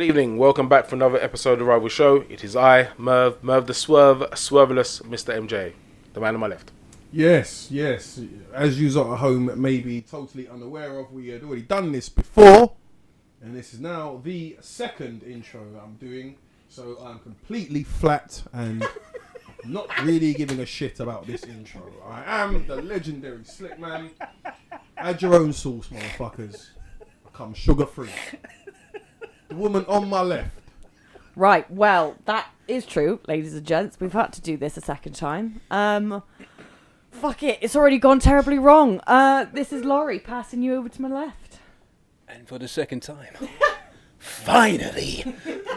Good evening. Welcome back for another episode of Rival Show. It is I, Merv, Merv the Swerve, Swerveless, Mr. MJ, the man on my left. Yes, yes. As you are at home may be totally unaware of, we had already done this before, and this is now the second intro I'm doing. So I'm completely flat and not really giving a shit about this intro. I am the legendary Slick Man. Add your own sauce, motherfuckers. Come sugar free. The woman on my left. Right, well, that is true, ladies and gents. We've had to do this a second time. Um, fuck it, it's already gone terribly wrong. Uh, this is Laurie passing you over to my left. And for the second time, finally,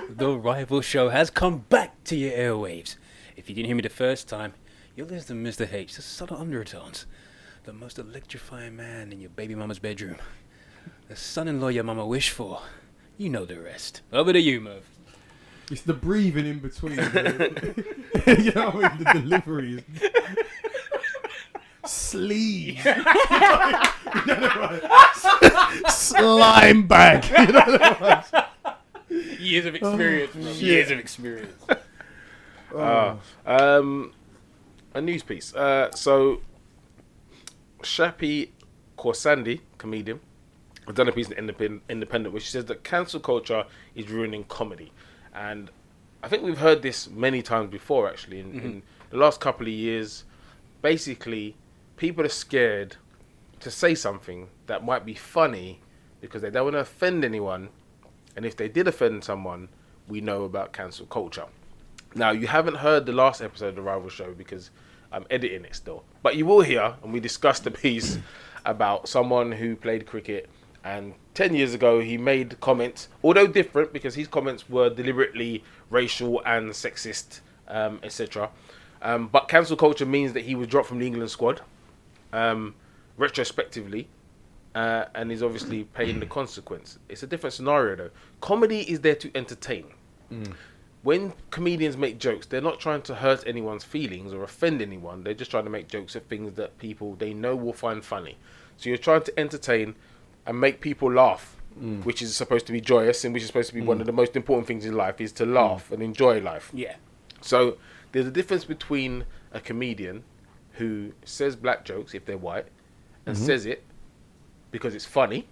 the rival show has come back to your airwaves. If you didn't hear me the first time, you'll listen to Mr. H, the subtle undertones, the most electrifying man in your baby mama's bedroom, the son-in-law your mama wished for. You know the rest. Over to you, Merv. It's the breathing in between. you know what I mean? The deliveries. Sleeve. Slime bag. You know Years of experience, bro. Years of experience. Uh, um, a news piece. Uh, so, Shappi Khorsandi, comedian, has done a piece in Independent, which says that cancel culture is ruining comedy. And I think we've heard this many times before, actually, in, mm-hmm. in the last couple of years. Basically, people are scared to say something that might be funny because they don't want to offend anyone. And if they did offend someone, we know about cancel culture. Now, you haven't heard the last episode of the Rival Show because I'm editing it still. But you will hear, and we discussed the piece about someone who played cricket. And 10 years ago, he made comments, although different because his comments were deliberately racial and sexist, um, etc. Um, but cancel culture means that he was dropped from the England squad um, retrospectively. Uh, and is obviously paying the consequence. It's a different scenario though. Comedy is there to entertain when comedians make jokes, they're not trying to hurt anyone's feelings or offend anyone. They're just trying to make jokes of things that people they know will find funny. So you're trying to entertain and make people laugh, mm. which is supposed to be joyous and which is supposed to be one mm. of the most important things in life is to laugh mm. and enjoy life. Yeah. So there's a difference between a comedian who says black jokes if they're white and mm-hmm. says it because it's funny.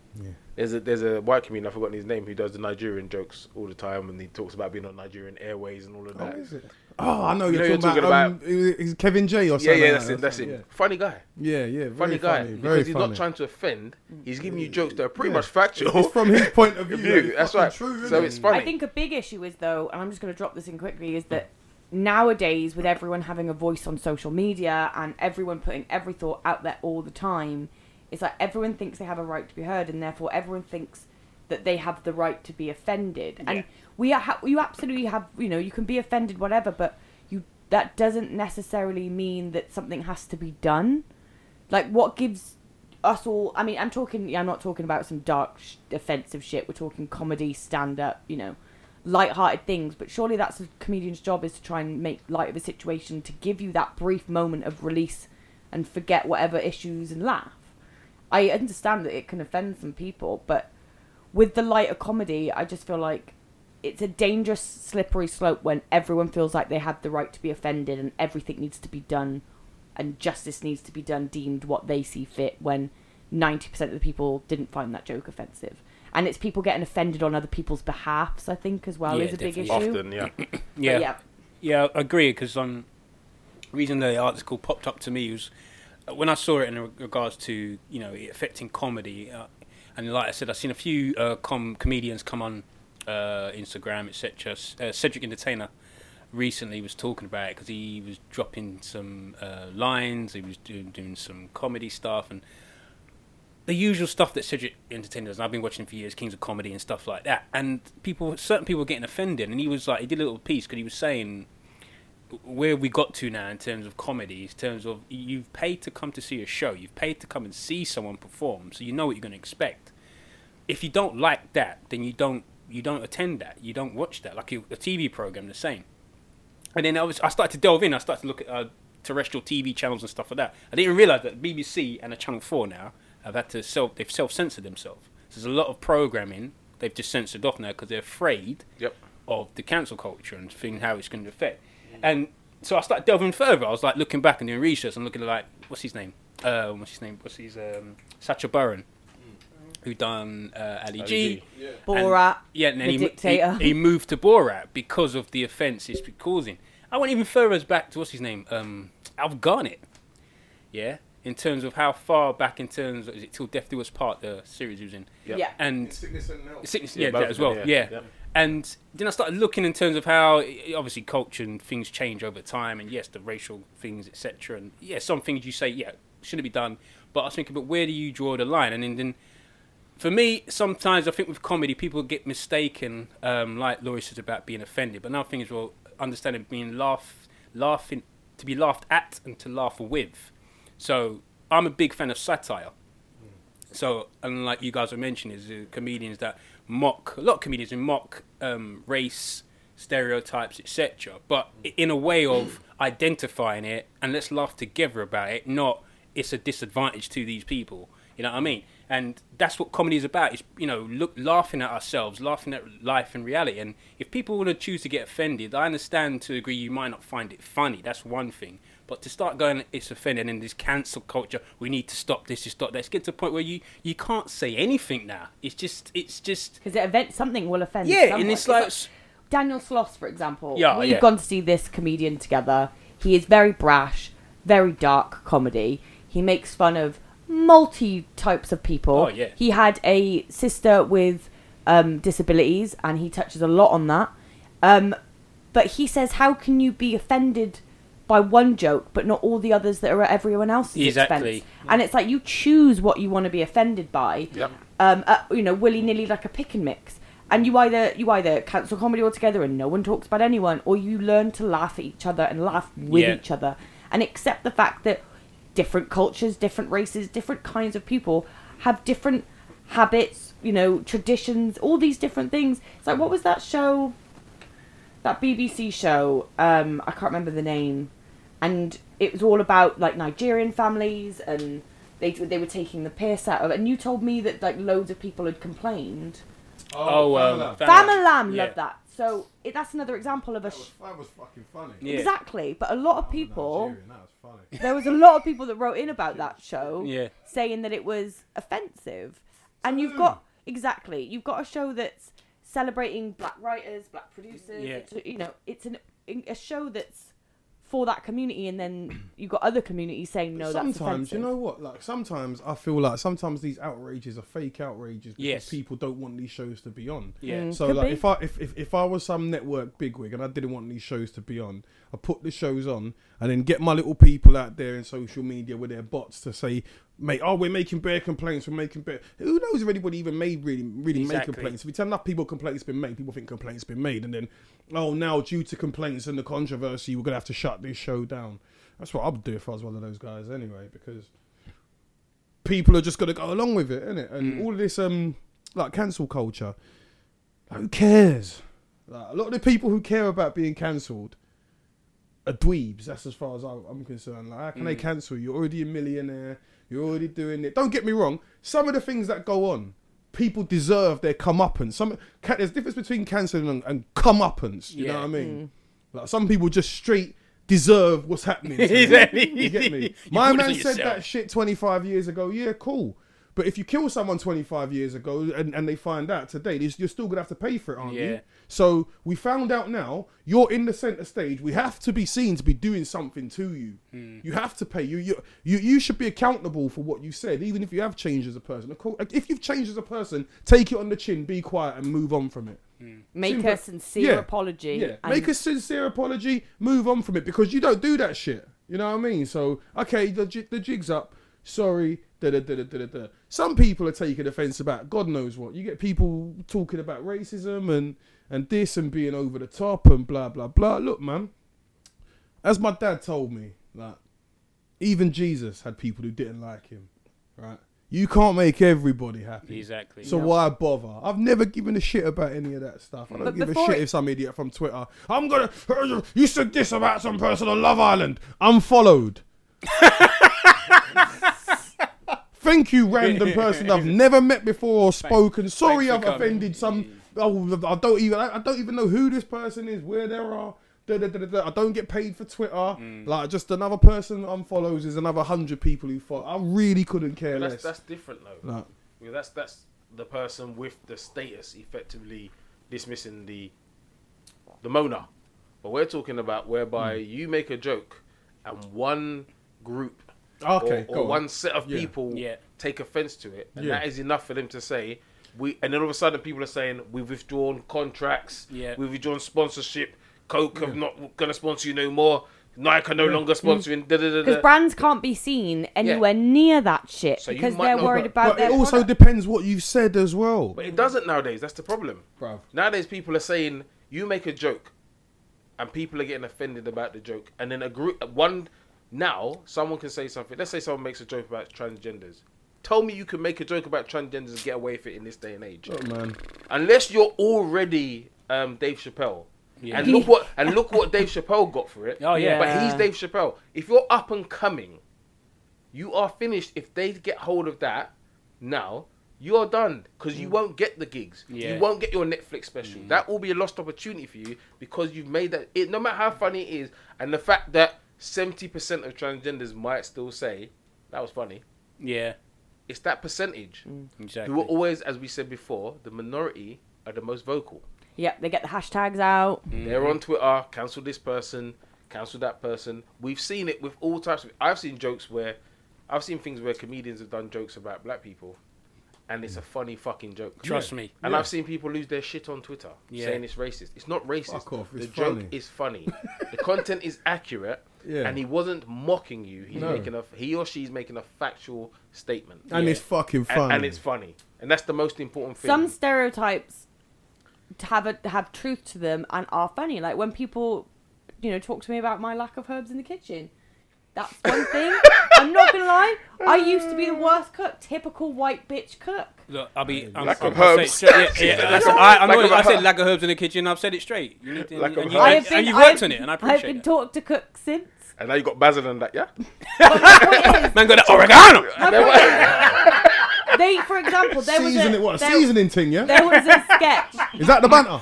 There's a there's a white comedian I've forgotten his name who does the Nigerian jokes all the time and he talks about being on Nigerian Airways and all of oh, that. Oh, I know You you're, know talking, you're about. talking um, he's Kevin J or something. yeah, like that's that. it. That's Yeah. it. Funny guy, Yeah, yeah, very funny guy. funny, because very he's funny. not trying to offend. He's giving you jokes that are pretty Yeah. much factual. It's from his point of view. View, that's right. True, So isn't it's funny. I think a big issue is, though, and I'm just going to drop this in quickly, is that nowadays, with everyone having a voice on social media and everyone putting every thought out there all the time, it's like everyone thinks they have a right to be heard, and therefore everyone thinks that they have the right to be offended. And we ha- you absolutely have, you know, you can be offended, whatever, but you that doesn't necessarily mean that something has to be done. Like, what gives us all? I mean, I'm talking. I'm not talking about some dark, sh- offensive shit. We're talking comedy, stand up, you know, light-hearted things. But surely that's a comedian's job is to try and make light of a situation to give you that brief moment of release and forget whatever issues and laugh. I understand that it can offend some people, but with the lighter comedy, I just feel like it's a dangerous, slippery slope when everyone feels like they have the right to be offended and everything needs to be done and justice needs to be done deemed what they see fit when 90% of the people didn't find that joke offensive. And it's people getting offended on other people's behalfs, I think, as well, Yeah, is a big issue. Often, yeah. Yeah. yeah. Yeah, I agree because um, reason the article popped up to me was uh, when I saw it in regards to you know it affecting comedy, uh, and like I said, I've seen a few uh, com- comedians come on uh, Instagram, etc. Uh, Cedric Entertainer recently was talking about it because he was dropping some uh, lines, he was doing doing some comedy stuff and. The usual stuff that Cedric Entertainer does, and I've been watching for years, Kings of Comedy and stuff like that. And people, certain people were getting offended, and he was like, he did a little piece because he was saying, where we got to now in terms of comedy, in terms of you've paid to come to see a show, you've paid to come and see someone perform, so you know what you're going to expect. If you don't like that, then you don't you don't attend that, you don't watch that. Like a, a TV program, the same. And then I was I started to delve in. I started to look at uh, terrestrial TV channels and stuff like that. I didn't realize that BBC and a Channel Four now have had to self they've self censored themselves. So there's a lot of programming they've just censored off now because they're afraid Yep. of the cancel culture and seeing how it's going to affect. And so I started delving further. I was like looking back and doing research and looking at like what's his name? Um, what's his name? What's his um, Sacha Baron, who done uh, Ali Ali G. G. Borat. Yeah, and then The he, dictator. he, he moved to Borat because of the offence it's causing. I went even further as back to what's his name, um, Alf Garnett. Yeah, in terms of how far back in terms of, is it till Death Do Us Part the series he was in, Yep. Yeah. and Sickness and health. sickness, Yeah, yeah, both that as of them, well, yeah. yeah. Yep. And then I started looking in terms of how obviously culture and things change over time, and yes, the racial things, etc. And yeah, some things you say, yeah, shouldn't be done. But I was thinking, but where do you draw the line? And then, then for me, sometimes I think with comedy, people get mistaken, um, like Laurie says about being offended. But another thing is, well, understanding being laugh, laughing to be laughed at and to laugh with. So I'm a big fan of satire. So, and like you guys were mentioning, is uh, comedians that mock a lot of comedians mock um, race, stereotypes, etc. But i- in a way of identifying it and let's laugh together about it. Not it's a disadvantage to these people. You know what I mean? And that's what comedy is about. Is you know, look, laughing at ourselves, laughing at life and reality. And if people want to choose to get offended, I understand to a degree you might not find it funny. That's one thing. But to start going, it's offending in this cancel culture. We need to stop this. To stop that. It's get to a point where you you can't say anything now. It's just it's just Because it event something will offend. yeah, someone. and it's like Daniel Sloss, for example. Yeah, we've yeah. gone to see this comedian together. He is very brash, very dark comedy. He makes fun of multi types of people. Oh, yeah. He had a sister with um, disabilities, and he touches a lot on that. Um, but he says, how can you be offended by one joke, but not all the others that are at everyone else's Exactly. expense? And it's like you choose what you want to be offended by Yep. um, uh, you know, willy nilly like a pick and mix. And you either you either cancel comedy altogether and no one talks about anyone, or you learn to laugh at each other and laugh with Yeah. each other and accept the fact that different cultures, different races, different kinds of people have different habits, you know, traditions, all these different things. It's like what was that show? That BBC show. Um, I can't remember the name, and it was all about like Nigerian families and. They, they were taking the piss out of it, and you told me that like loads of people had complained. oh, um, Fam- Fam- Famalam yeah. love that. So it, that's another example of a that, was, that was fucking funny. Yeah. exactly. But a lot of people, Nigerian, that was funny. there was a lot of people that wrote in about that show, Yeah. saying that it was offensive. And you've got exactly, you've got a show that's celebrating black writers, black producers. Yeah. It's, you know, it's an a show that's for that community, and then you've got other communities saying no, that's sometimes offensive. you know what like sometimes i feel like sometimes these outrages are fake outrages because Yes. people don't want these shows to be on Yeah. Mm. so Could like be. if i if, if, if i was some network bigwig and i didn't want these shows to be on i put the shows on and then get my little people out there in social media with their bots to say mate oh we're making bare complaints we're making bare who knows if anybody even made really really made Exactly. complaints if you tell enough people complaints been made people think complaints been made and then oh now due to complaints and the controversy we're gonna have to shut this show down that's what i'd do if i was one of those guys anyway because people are just gonna go along with it, innit? And Mm. all of this um like cancel culture. Like, who cares? Like, a lot of the people who care about being cancelled are dweebs. That's as far as I'm concerned. Like, how can they Mm. cancel you? You're already a millionaire. You're already doing it. Don't get me wrong. Some of the things that go on, people deserve their comeuppance. Some ca- there's a difference between cancelling and, and comeuppance. You know what I mean? Mm. Like some people just straight deserve what's happening. to them. You get me? My man said yourself. that shit 25 years ago. Yeah, cool. But if you kill someone 25 years ago and, and they find out today, you're still gonna have to pay for it, aren't Yeah. you? So we found out now you're in the center stage. We have to be seen to be doing something to you. Hmm. You have to pay. You you you you should be accountable for what you said, even if you have changed as a person. Of course, if you've changed as a person, take it on the chin, be quiet, and move on from it. Make Simple- a sincere Yeah. apology. Yeah, and- make a sincere apology, move on from it because you don't do that shit. You know what I mean? So okay, the the jig's up. Sorry. Da, da, da, da, da, da, da. Some people are taking offence about God knows what. You get people talking about racism and and this and being over the top and blah blah blah. Look, man. As my dad told me, like even Jesus had people who didn't like him. Right? You can't make everybody happy. Exactly. So No. why bother? I've never given a shit about any of that stuff. I don't But give a shit it- if some idiot from Twitter. I'm gonna. You said this about some person on Love Island. Unfollowed. Thank you, random person I've never met before or spoken. Sorry, thanks I've coming. offended some. Oh, I don't even. I don't even know who this person is. Where they are. Da, da, da. I don't get paid for Twitter. Mm. Like just another person unfollows is another hundred people who follow. I really couldn't care But less. that's that's different though. Like, Because that's that's the person with the status effectively dismissing the the Mona. But we're talking about whereby Hmm. you make a joke and one group okay, or, or on. one set of Yeah. people Yeah. take offense to it, and Yeah. that is enough for them to say we. And then all of a sudden, people are saying we've withdrawn contracts, Yeah. we've withdrawn sponsorship. Coke have not going to sponsor you no more. Nike are no longer sponsoring. Because brands can't be seen anywhere near that shit So because they're not- worried But, about but their it also product. depends what you've said as well, But it doesn't nowadays. That's the problem. bruv. Nowadays, people are saying you make a joke, and people are getting offended about the joke, and then a group one now someone can say something. Let's say someone makes a joke about transgenders. Tell me you can make a joke about transgenders and get away with it in this day and age, Oh, man. unless you're already um, Dave Chappelle. Yeah. And look what and look what Dave Chappelle got for it. Oh, yeah. But he's Dave Chappelle. If you're up and coming, you are finished. If they get hold of that now, you are done because you won't get the gigs. Yeah. You won't get your Netflix special. That will be a lost opportunity for you because you've made that. It, no matter how funny it is, and the fact that seventy percent of transgenders might still say that was funny. Yeah, It's that percentage mm. exactly. who are always, as we said before, the minority are the most vocal. Yep, they get the hashtags out. They're mm-hmm. on Twitter, cancel this person, cancel that person. We've seen it with all types of. I've seen jokes where, I've seen things where comedians have done jokes about black people, and it's a mm. funny fucking joke. Trust me. And Yeah. I've seen people lose their shit on Twitter Yeah. saying it's racist. It's not racist. Fuck off, the it's joke is funny. the content is accurate. Yeah. And he wasn't mocking you. He's No. making a he or she's making a factual statement. And Yeah. it's fucking And- fun. and it's funny. And that's the most important thing. Some stereotypes have a have truth to them and are funny. Like when people, you know, talk to me about my lack of herbs in the kitchen. That's one thing. I'm not gonna lie. I used to be the worst cook, typical white bitch cook. Look, I'll be. I'm, Lack I'm, of I'll herbs. it. Yeah, yeah, that's- I, I'm Lack not, I said herbs. lack of herbs in the kitchen. I've said it straight. You need to, Lack of and, you, herbs. I and, have and you've worked I've- on it, and I appreciate I've been it. taught to cook since. and now you got basil and that, yeah? Man, got that oregano. They, for example, there was a it, what? A there, seasoning thing, yeah? there was a sketch. Is that the banter?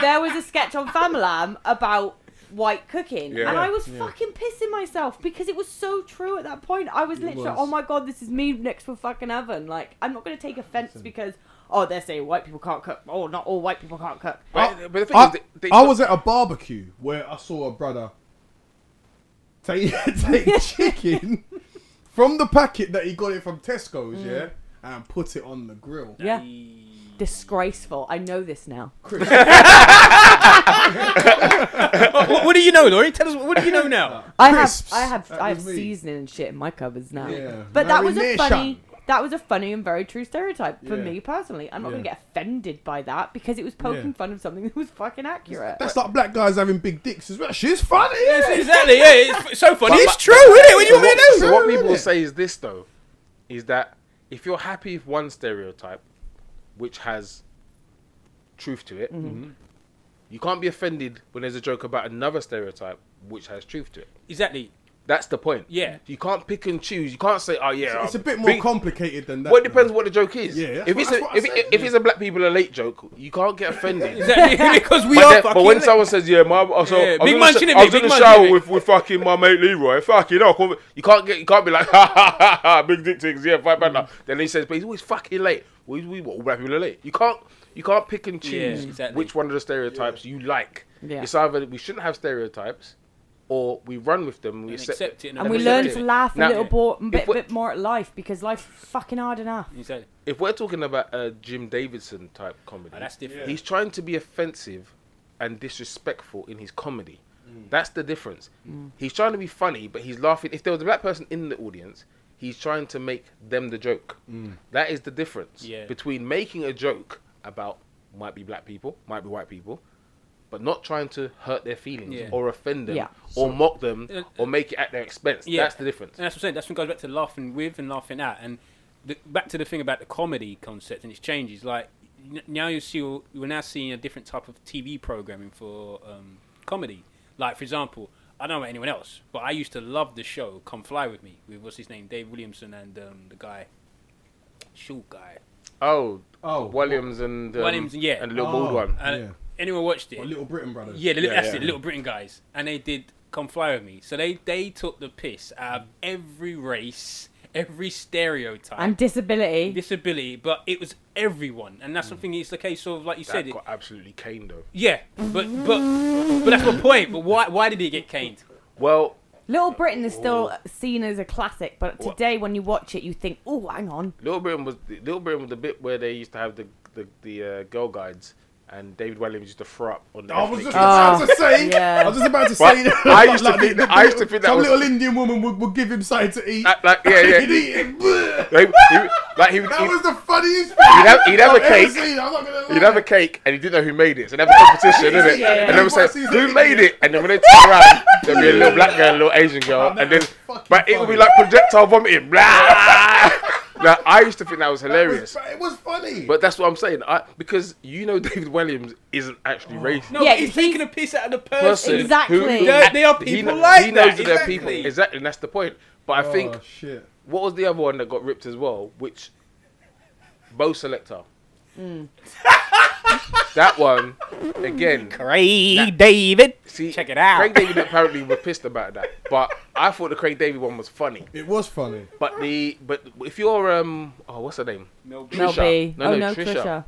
There was a sketch on Famalam about white cooking, Yeah. and I was Yeah. fucking pissing myself because it was so true at that point. I was literally, was. oh my god, this is me next to a fucking oven. Like, I'm not gonna take offense because oh, they're saying white people can't cook. Oh, not all white people can't cook. But, but the thing I, is, they, they I was at a barbecue where I saw a brother take, take chicken from the packet that he got it from Tesco's, mm. yeah, and put it on the grill. Yeah, disgraceful. I know this now. Chris, what, what do you know, Laurie? Tell us. What do you know now? I have, Crisps. I have, That I was have me. seasoning and shit in my cupboards now. Yeah. But that was a Marination. funny. That was a funny and very true stereotype for Yeah. me personally. I'm not gonna Yeah. get offended by that because it was poking Yeah. fun of something that was fucking accurate. that's like black guys having big dicks as well. She's funny. Yes, Yeah. exactly. Yeah, it's, it's so funny. But- it's but- true, isn't it? What do you so want me to what, do? so what people say is this though, is that if you're happy with one stereotype, which has truth to it, Mm-hmm. you can't be offended when there's a joke about another stereotype which has truth to it. Exactly. That's the point. Yeah. You can't pick and choose. You can't say, "Oh yeah." It's a uh, bit more big- complicated than that. Well, it depends what the joke is. Yeah, that's if what- it's that's a, what I if, if yeah. it's a black people are late joke, you can't get offended. Exactly. because we But, are then- fucking. but when someone says, "Yeah, my, so Yeah, I big man, the, sh- innit, I was in the shower with, with fucking my mate Leroy, fucking hell, you can't get, you can't be like, ha ha ha ha, big dick things, yeah, fight back now. Mm. Then he says, but he's always fucking late. We, we, what, all black people are late. You can't, you can't pick and Yeah, choose exactly. which one of the stereotypes you like. Yeah. It's either we shouldn't have stereotypes, or we run with them, we And accept, accept it and and and we we learn accept to it. laugh a little bo- bit, bit more at life because life's fucking hard enough. Exactly. If we're talking about a Jim Davidson type comedy, Oh, that's different. He's trying to be offensive and disrespectful in his comedy. Mm. That's the difference. Mm. He's trying to be funny, but he's laughing. If there was a black person in the audience, he's trying to make them the joke. Mm. That is the difference Yeah. between making a joke about might be black people, might be white people, but not trying to hurt their feelings Yeah. or offend them Yeah. or mock them Uh, or make it at their expense. Yeah. That's the difference. And that's what I'm saying. That's what goes back to laughing with and laughing at, and the, back to the thing about the comedy concept and its changes. Like n- now you see, we're now seeing a different type of TV programming for um, comedy. Like for example, I don't know about anyone else, but I used to love the show Come Fly with Me with what's his name, Dave Williamson and um, the guy, short guy. Oh, Oh, Williams and um, Williams, yeah. and the little Oh. bald one. And Yeah. Anyone watched it? What, Little Britain brothers. Yeah, the, Yeah, that's yeah. it, the Little Britain guys, and they did "Come Fly with Me." So they they took the piss out of every race, every stereotype, And disability. disability, but it was everyone, and that's something. It's the case of like you That said, it, got absolutely caned though. yeah, but but but that's my point. But why why did he get caned? Well, Little Britain is still seen as a classic, but What? today when you watch it, you think, oh, hang on. Little Britain was Little Britain was the bit where they used to have the the, the uh, girl guides, and David Walliams used to throw up on the. I was oh. just about to say. yeah. I was just about to But say. I used to think that- I used to think that some was- little Indian woman would, would give him something to eat. Like- like, yeah, yeah. He'd eat it. Bleh. He- like he, would- That he, was the funniest thing. He'd have- he'd have a I've ever cake. seen, I'm not gonna lie. He'd have a cake and he didn't know who made it. So they'd have a competition, Yeah, innit? yeah, yeah. And they would say, who made it? And then when they turn around, there'd be a little black girl a little Asian girl. And then, but it would be like projectile vomiting. Blah! now, I used to think that was That was- hilarious. It was funny. But that's what I'm saying. I, because you know David Walliams isn't actually oh. racist. No, Yeah, he's he- taking a piss out of the person. Person Exactly. who- There- there are he people kn- like He knows that, that there are people. exactly. Exactly, and that's the point. But I oh, think Oh, shit. what was the other one that got ripped as well? Which Bo' Selecta. That one again. Craig That- David. See, Check it out. Craig David apparently were pissed about that, but I thought the Craig David one was funny. It was funny. But the but if you're um oh what's her name No, Mel B. No, oh, no, no, Trisha.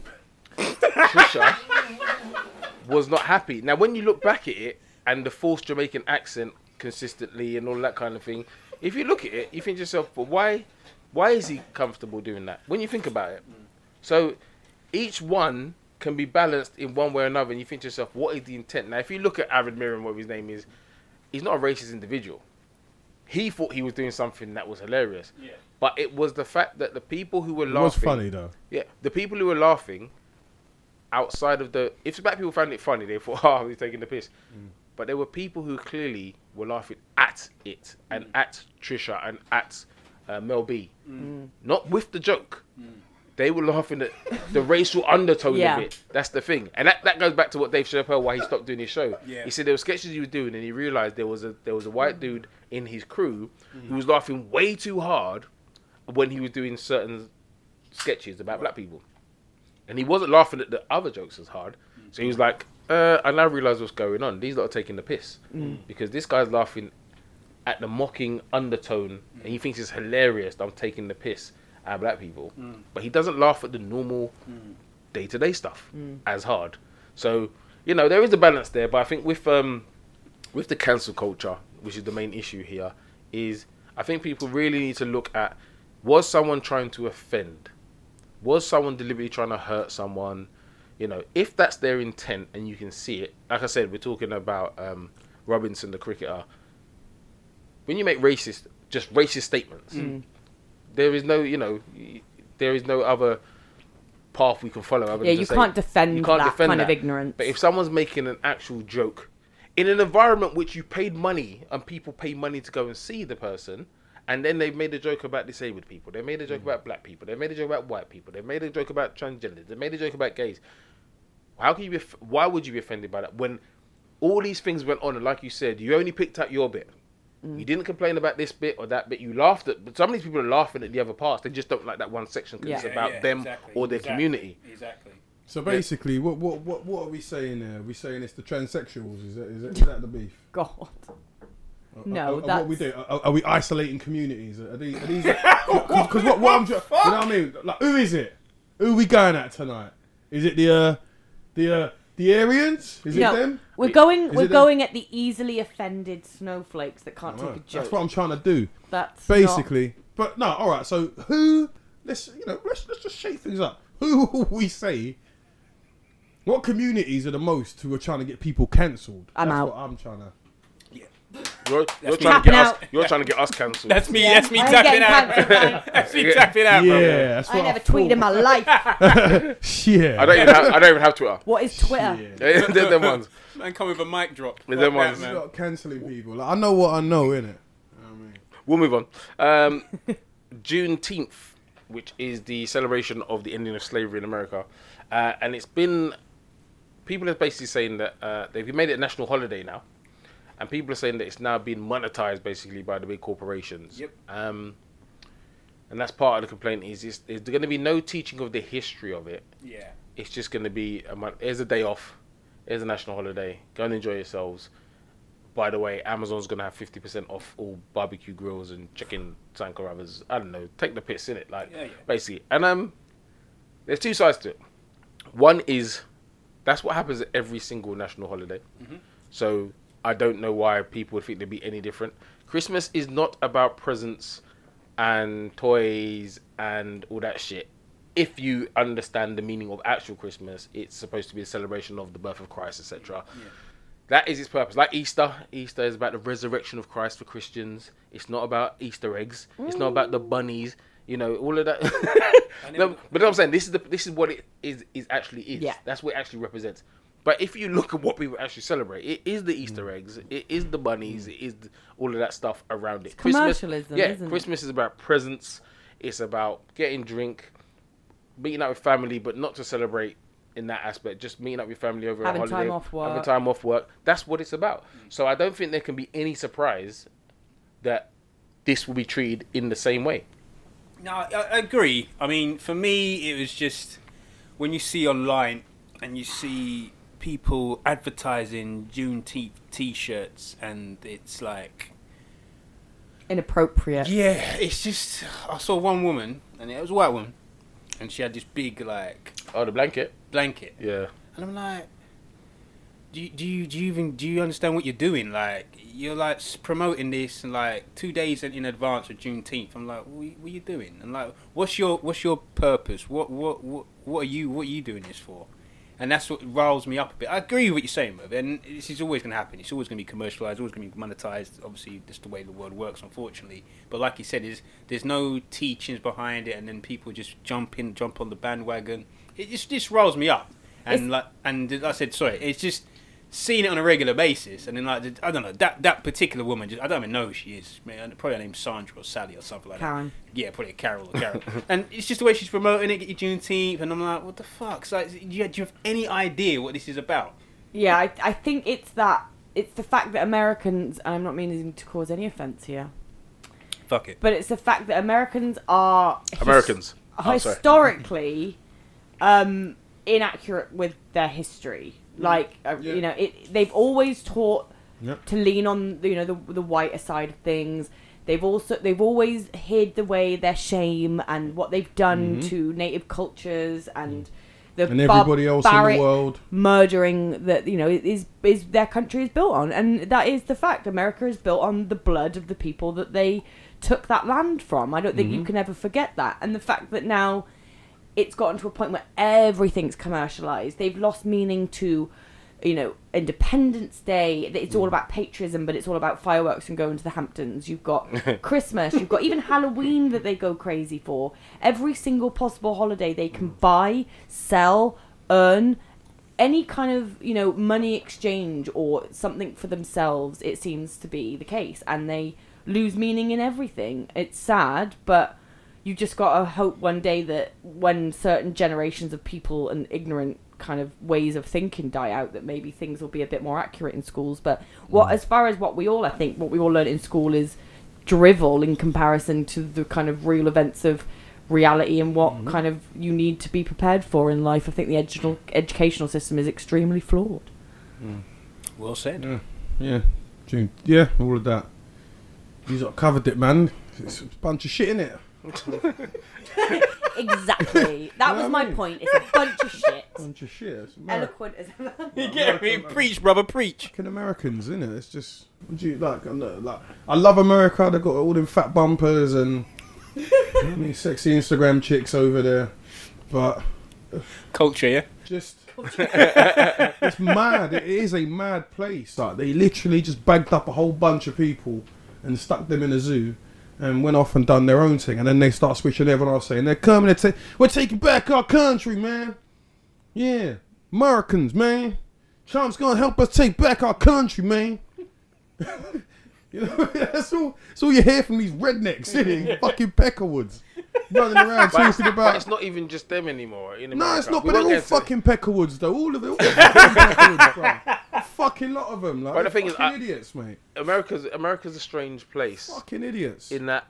Trisha. Trisha was not happy. Now when you look back at it and the false Jamaican accent consistently and all that kind of thing, if you look at it, you think to yourself, but why why is he comfortable doing that? When you think about it, so each one can be balanced in one way or another, and you think to yourself, what is the intent? Now, if you look at Avid Merrion, whatever his name is, he's not a racist individual. He thought he was doing something that was hilarious, Yeah. but it was the fact that the people who were laughing. It laughing, was funny though. yeah, the people who were laughing outside of the, if the black people found it funny, they thought, oh, he's taking the piss. Mm. But there were people who clearly were laughing at it and mm. at Trisha and at uh, Mel B, mm. not with the joke. They were laughing at the racial undertone Yeah. of it. That's the thing, and that, that goes back to what Dave Chappelle why he stopped doing his show. Yeah. He said there were sketches he was doing, and he realized there was a there was a white dude in his crew who was laughing way too hard when he was doing certain sketches about black people, and he wasn't laughing at the other jokes as hard. So he was like, uh, "I now realize what's going on. These lot are taking the piss because this guy's laughing at the mocking undertone, and he thinks it's hilarious that I'm taking the piss out of black people, mm. but he doesn't laugh at the normal day to day stuff mm. as hard. So you know there is a balance there, but I think with um with the cancel culture, which is the main issue here, is I think people really need to look at was someone trying to offend, was someone deliberately trying to hurt someone, you know, if that's their intent and you can see it. Like I said, we're talking about um, Robinson, the cricketer. When you make racist, just racist statements, mm. There is no, you know, there is no other path we can follow. other Yeah, you say- can't defend you can't that defend kind of ignorance. But if someone's making an actual joke in an environment which you paid money and people pay money to go and see the person, and then they've made a joke about disabled people, they made a Mm. joke about black people, they made a joke about white people, they made a joke about transgender, they made a joke about gays. How can you be? Why would you be offended by that when all these things went on and, like you said, you only picked out your bit. Mm. You didn't complain about this bit or that bit. You laughed at, but some of these people are laughing at the other parts. They just don't like that one section because it's Yeah. about them or their community. Exactly. So basically, what what what what are we saying there? Are we saying it's the transsexuals? Is that is that, is that the beef? God. Are- No, are, are, what we do? Are, are we isolating communities? Are these? Are these? Because what, what I'm, try- you know what I mean? Like, who is it? Who are we going at tonight? Is it the uh, the uh, the Aryans? Is it them? we're going. Is We're it going at the easily offended snowflakes that can't take a Right. joke. That's what I'm trying to do. That's not- basically. But no, all right. So who? Let's you know. Let's let's just shake things up. Who will we say? What communities are the most who are trying to get people cancelled? I'm That's out. what I'm trying to. You're, you're trying to Tapping get us. You're trying to get us cancelled. That's me. Yeah, That's me I'm tapping getting out. cancelled. That's me tapping out. Yeah, bro. that's what I never thought. tweeted in my life. Yeah. I don't even have. I don't even have Twitter. What is Twitter? Yeah. They're them ones. Man, come with a mic drop. With Fuck them ones. man. Stop cancelling people. Like, I know what I know, innit? I mean, We'll move on. Um, Juneteenth, which is the celebration of the ending of slavery in America, uh, and it's been people are basically saying that uh, they've made it a national holiday now, and people are saying that it's now being monetized basically by the big corporations. Yep. Um, and that's part of the complaint. Is is, is there going to be no teaching of the history of it? Yeah. It's just going to be a month. Here's a day off. Here's a national holiday. Go and enjoy yourselves. By the way, Amazon's going to have fifty percent off all barbecue grills and chicken sankaravas. I don't know. Take the piss in it, like Yeah, yeah. basically. And um, there's two sides to it. One is that's what happens at every single national holiday. So I don't know why people would think they'd be any different. Christmas is not about presents and toys and all that shit. If you understand the meaning of actual Christmas, it's supposed to be a celebration of the birth of Christ, etc. That is its purpose. Like Easter, Easter is about the resurrection of Christ for Christians. It's not about Easter eggs. It's not about the mm. bunnies. You know, all of that. no, but I'm saying this is the this is what it is is actually is. Yeah. That's what it actually represents. But if you look at what people actually celebrate, it is the Easter mm. eggs, it is the bunnies, it is th- all of that stuff around it. commercialism, yeah. isn't? Christmas is about presents. It's about getting drink, meeting up with family, but not to celebrate in that aspect. Just meeting up with family over Having a holiday, time off work. having time off work. That's what it's about. Mm. So I don't think there can be any surprise that this will be treated in the same way. No, I, I agree. I mean, for me, it was just when you see online and you see people advertising Juneteenth T-shirts, and it's like, Inappropriate. yeah, it's just. I saw one woman, and it was a white woman, and she had this big like Oh, the blanket. blanket, Yeah. and I'm like, do you, do you do you even do you understand what you're doing? Like you're like promoting this and like two days in, in advance of Juneteenth. I'm like, what, are you- what are you doing? And like, what's your what's your purpose? What what what what are you what are you doing this for? And that's what riles me up a bit. I agree with what you're saying, Merv, and this is always going to happen. It's always going to be commercialized, always going to be monetized. Obviously, that's the way the world works, unfortunately. But like you said, there's there's no teachings behind it, and then people just jump in, jump on the bandwagon. It just just riles me up. And It's- like, and I said, sorry, it's just seeing it on a regular basis, and then like, I don't know that that particular woman. Just I don't even know who she is. I mean, probably her name's Sandra or Sally or something like Karen. that. Yeah, probably Carol or Carol. and it's just the way she's promoting it. Get your Juneteenth, and I'm like, what the fuck? It's like, do you, do you have any idea what this is about? Yeah, I, I think it's that. It's the fact that Americans, and I'm not meaning to cause any offence here, Fuck it. but it's the fact that Americans are his- Americans. Oh, historically um, inaccurate with their history. Like uh, Yeah. you know, it, they've always taught Yep. to lean on you know the the whiter side of things. They've also they've always hid away their shame and what they've done to native cultures and the Mm-hmm. And everybody else in the world. murdering that you know is is their country is built on, and that is the fact. America is built on the blood of the people that they took that land from. I don't think Mm-hmm. you can ever forget that, and the fact that now it's gotten to a point where everything's commercialized. They've lost meaning to, you know, Independence Day. It's Mm. all about patriotism, but it's all about fireworks and going to the Hamptons. You've got Christmas. You've got even Halloween that they go crazy for. Every single possible holiday they can buy, sell, earn. Any kind of you know money exchange or something for themselves, it seems to be the case, and they lose meaning in everything. It's sad, but you just gotta hope one day that when certain generations of people and ignorant kind of ways of thinking die out that maybe things will be a bit more accurate in schools but what mm. as far as what we all i think what we all learn in school is drivel in comparison to the kind of real events of reality and what mm-hmm. kind of you need to be prepared for in life i think the educational educational system is extremely flawed mm. Well said. Yeah, yeah, June. Yeah, all of that. He's not covered it, man. It's a bunch of shit in it. exactly that You know was what my mean? point it's a bunch of shit Bunch of shit. It's mad. eloquent as ever. You get me? Preach, brother, preach. Fucking Americans, isn't it? It's just what do you like? I'm not, like I love America. They've got all them fat bumpers and I mean, sexy Instagram chicks over there, but Culture, yeah. just it's mad. It is a mad place. Like they literally just bagged up a whole bunch of people and stuck them in a zoo. And went off and done their own thing, and then they start switching everyone else saying they're coming. To ta- we're taking back our country, man. Yeah, Americans, man. Trump's gonna help us take back our country, man. you know, that's all. That's all you hear from these rednecks sitting in fucking Peckerwoods. running around But, talking but about. it's not even just them anymore. In No, America. it's not. We But they're all get into- fucking peckerwoods, though. All of them. All fucking peckerwoods, bro. A fucking lot of them. Like, But the they're thing is, fucking I- idiots, mate. America's America's a strange place Fucking idiots. in that,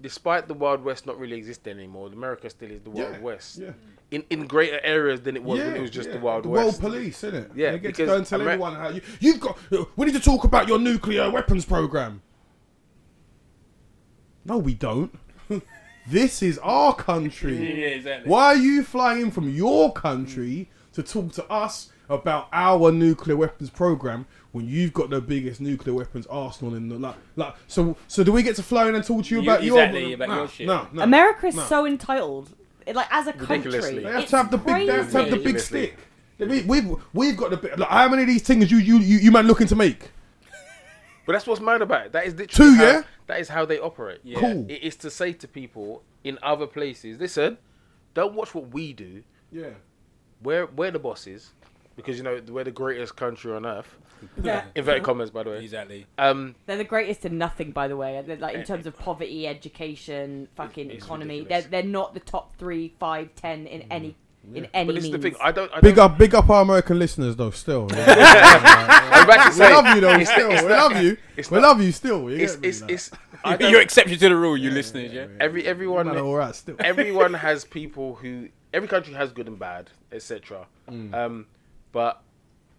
despite the Wild West not really existing anymore, America still is the Wild Yeah, West. yeah. In in greater areas than it was when it was just yeah. the Wild the West. world police, isn't it? Yeah, they get to because go and tell Amer- everyone how you, you've got. We need to talk about your nuclear weapons program. No, we don't. this is our country. Yeah, exactly. Why are you flying in from your country to talk to us about our nuclear weapons program when you've got the biggest nuclear weapons arsenal in the like? Like, so, so do we get to fly in and talk to you You- about exactly, your about no, your shit. No, no. America is no. so entitled. Like as a country, Ridiculously. They have to have the big. They have to have the big stick. We, we've we've got the big. Like, how many of these things you you you, you man looking to make? But that's what's mad about it. That is literally Two, how, yeah? That is how they operate. Yeah. Cool. It is to say to people in other places, listen, don't watch what we do. Yeah. We're we're the bosses because you know we're the greatest country on earth. Yeah. In Inverted comments, by the way. Exactly. Um, They're the greatest in nothing, by the way. They're like in terms of poverty, education, fucking it's economy. They're they're not the top three, five, ten in any in any but this is the thing. I don't. I Big don't, up, big up our American listeners though. Still, I'm about we say, love you though. it's Still, it's we the- love you. it's We not- love you still. You It's get me, it's like. it's. I don't- You're exception to the rule, you listeners, yeah? every everyone Man, all right, still. everyone has people who every country has good and bad, etc. Mm. Um, but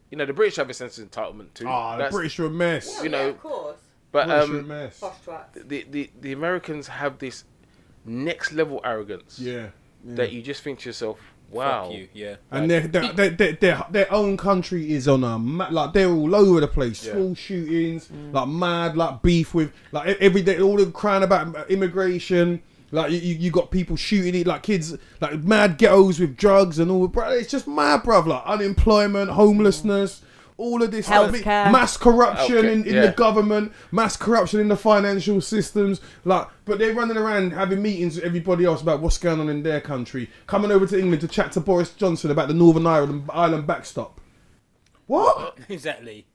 you know the British have a sense of entitlement too. Ah, the That's- British are a mess. you know, of course. but British are a um, mess. the, the the Americans have this next level arrogance Yeah. yeah. that you just think to yourself, wow. Fuck you, yeah. And their, their, their, their, their, their own country is on a ma- like they're all over the place. Yeah. School shootings, like mad, like beef with like e- every day, all the crying about immigration. Like you, you you got people shooting it, like kids, like mad ghettos with drugs and all. Bro, it's just mad, bruv. Like unemployment, homelessness, all of this stuff. Healthcare. mass corruption in, in yeah. the government, mass corruption in the financial systems. Like, but they're running around having meetings with everybody else about what's going on in their country. Coming over to England to chat to Boris Johnson about the Northern Ireland Ireland backstop. What? Exactly.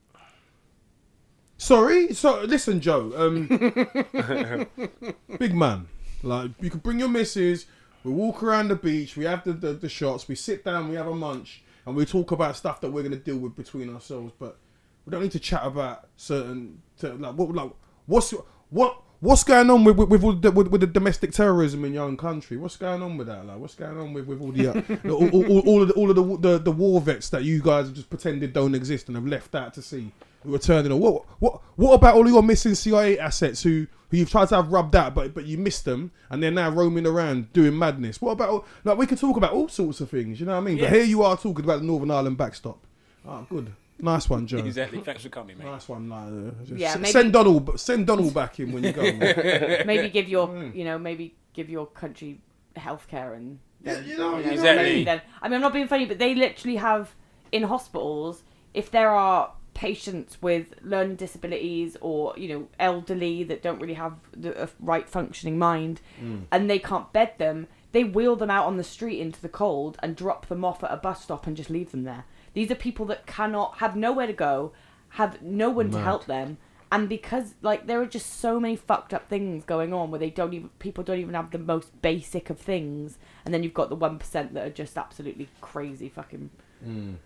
Sorry. So listen, Joe. Um, big man. Like you can bring your missus. We walk around the beach. We have the, the the shots. We sit down. We have a munch, and we talk about stuff that we're gonna deal with between ourselves. But we don't need to chat about certain to, like what like what's what. What's going on with with, with, all the, with with the domestic terrorism in your own country? What's going on with that? Like, what's going on with, with all the uh, all, all, all, of the all of the, the the war vets that you guys have just pretended don't exist and have left out to sea? returning or what what what about all your missing CIA assets who who you've tried to have rubbed out but but you missed them and they're now roaming around doing madness what about like we could talk about all sorts of things you know what I mean but here you are talking about the Northern Ireland backstop ah good nice one Joe Exactly. Thanks for coming, mate. nice one like, uh, Yeah, s- maybe- send Donald send Donald back in when you go maybe give your Mm. you know maybe give your country healthcare and then, Yeah, you know, you know Exactly. maybe then I mean I'm not being funny but they literally have in hospitals if there are patients with learning disabilities or you know elderly that don't really have the a right functioning mind Mm. and they can't bed them they wheel them out on the street into the cold and drop them off at a bus stop and just leave them there these are people that cannot have nowhere to go have no one to Mad. help them and because like there are just so many fucked up things going on where they don't even people don't even have the most basic of things and then you've got the 1% that are just absolutely crazy fucking Mm.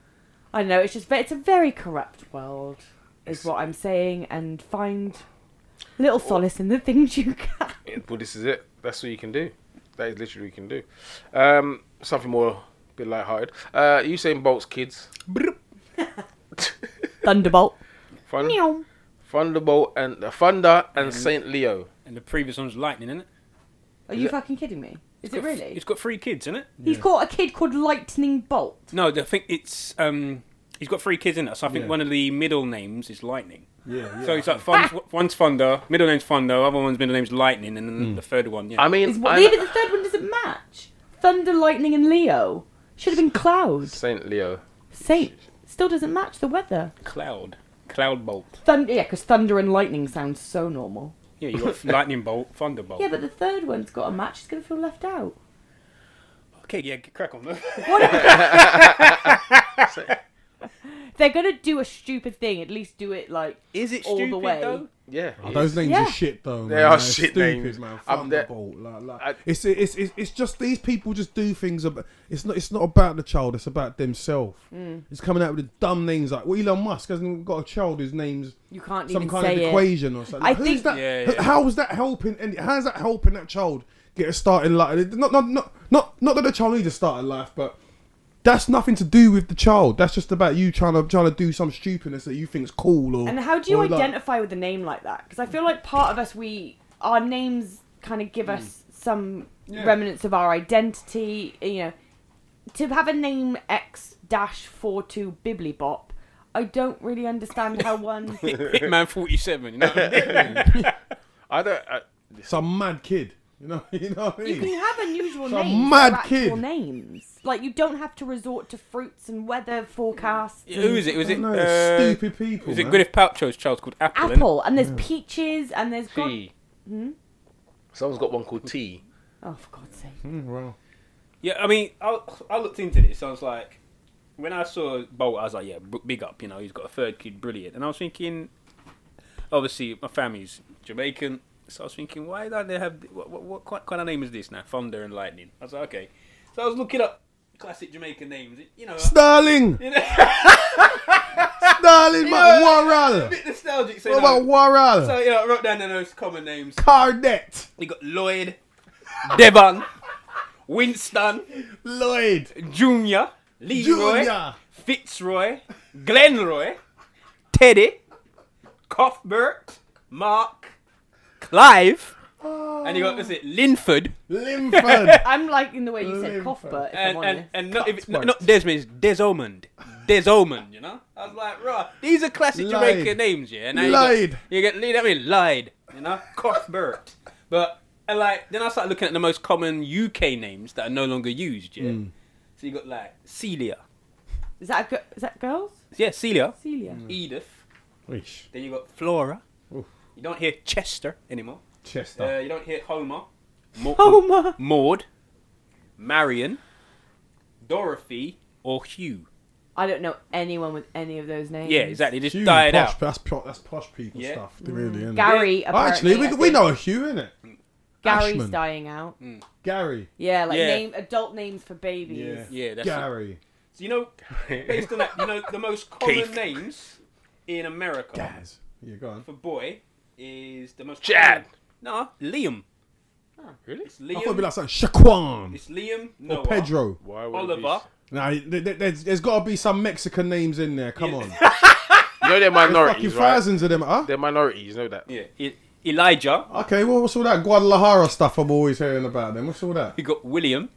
I don't know it's just it's a very corrupt world is what I'm saying and find little solace in the things you can Well, this is it. That's what you can do. That is literally what you can do. Um, something more, a bit lighthearted. Uh, Usain Bolt's kids. Thunderbolt Fun, Thunderbolt and uh, Thunder and Saint Leo. And the previous one's Lightning, isn't it? are Is you it- fucking kidding me is it Got- really It's got three kids, isn't it? he's got a kid called Lightning Bolt No, I think it's um. He's got three kids in it, so I think Yeah. one of the middle names is Lightning. yeah, yeah. So it's like one's, one's Thunder, middle name's Thunder, other one's middle name's Lightning, and then the third one, yeah. I mean, is what I- maybe the third one doesn't match Thunder Lightning and Leo should have been Cloud Saint Leo. Saint still doesn't match the weather Cloud, Cloud Bolt. Thunder, yeah, because thunder and lightning sounds so normal. Yeah, you got Lightning Bolt, Thunderbolt. Yeah, but the third one's got a match. It's gonna feel left out. okay, yeah, crack on. If they're gonna do a stupid thing, at least do it like Is it all stupid the way. though? Yeah, Oh, those is. names Yeah. are shit though. They man. are Like, shit stupid, names. man. I'm there- Thunderbolt. Like, like, I- it's, it's it's it's just these people just do things. About, it's not it's not about the child. It's about themselves. Mm. It's coming out with the dumb names like well, Elon Musk hasn't got a child whose name's You can't some even kind say of it. equation or something. I Who's think- that? Yeah, yeah. How is that helping? And how's that helping that child get a start in life? Not not not not not that the child needs a start in life, but. That's nothing to do with the child. That's just about you trying to trying to do some stupidness that you think's cool or. And how do you or like- identify with a name like that? Because I feel like part of us, we our names kind of give us hmm. some Yeah. remnants of our identity. You know, to have a name X dash four two Biblybop, I don't really understand how one. Hitman 47, you know I? I don't. I, some mad kid. You know, you know what I mean. You mean? can have unusual Some names, mad that actual kid. names. Like you don't have to resort to fruits and weather forecasts. Who is it? Was it, no, uh, stupid people. was it man. Gwyneth Paltrow's child's called Apple? innit? Apple, and there's peaches, and there's God. T. Hmm? Someone's got one called T. Oh, for God's sake! Mm, well, Yeah, I mean, I, I looked into this. I was like, when I saw Bolt, I was like, yeah, b- big up. You know, he's got a third kid, brilliant. And I was thinking, obviously, my family's Jamaican, so I was thinking, why don't they have what, what, what kind of name is this now? Thunder and Lightning. I was like, okay. So I was looking up classic Jamaican names. You know, Starling, you know Starling, Yeah, yeah, a bit nostalgic. So, What you know, about Warral? so you know, I wrote down the most common names. Cardet, You got Lloyd, Devon, Winston, Lloyd, Junior, Leroy, Junior, Fitzroy, Glenroy, Teddy, Cuthbert, Mark, Clive, and you got what's it, Linford, Linford. I'm liking the way you said Live Cuthbert. If and I'm and, honest. and not, if, Cuthbert. not, not Desmond, it's Desomond. Desomond, you know? I was like, right, these are classic Lied. Jamaican names, yeah. Now you Lied. You get, you know what I mean? Lied, you know? Cuthbert. But, and like, then I started looking at the most common UK names that are no longer used, yeah. Mm. So you got like Celia. is that a, is that girls? Yeah, Celia. Celia. Edith. Weesh. Then you got Flora. Oof. You don't hear Chester anymore. Chester. Uh, you don't hear Homer. Ma- Homer. Maud. Marion. Dorothy. Or Hugh. I don't know anyone with any of those names. Yeah, exactly. Just Hugh, died posh, out. That's, po- that's posh people Yeah. stuff, really, isn't it? Gary. Oh, Actually, we, I we think know a Hugh, in it. Gary's Ashman. dying out. Gary. Yeah, like Yeah. name adult names for babies. Yeah. Yeah, that's it. Gary. So you know, based on that, you know the most common Keith. names in America Gaz. Yeah, go on. for boy is the most Chad. common- No, Liam. Ah, really? It's I thought it'd be Liam. like something Shaquan It's Liam. Noah. or Pedro. Why would it be- Oliver. Nah, th- th- there's, there's got to be some Mexican names in there. Come Yeah. on. You know they're Fucking minorities, right? thousands of them. Huh? They're minorities. You know that. Yeah. E- Elijah. Okay, well, what's all that Guadalajara stuff I'm always hearing about then? What's all that? You got William.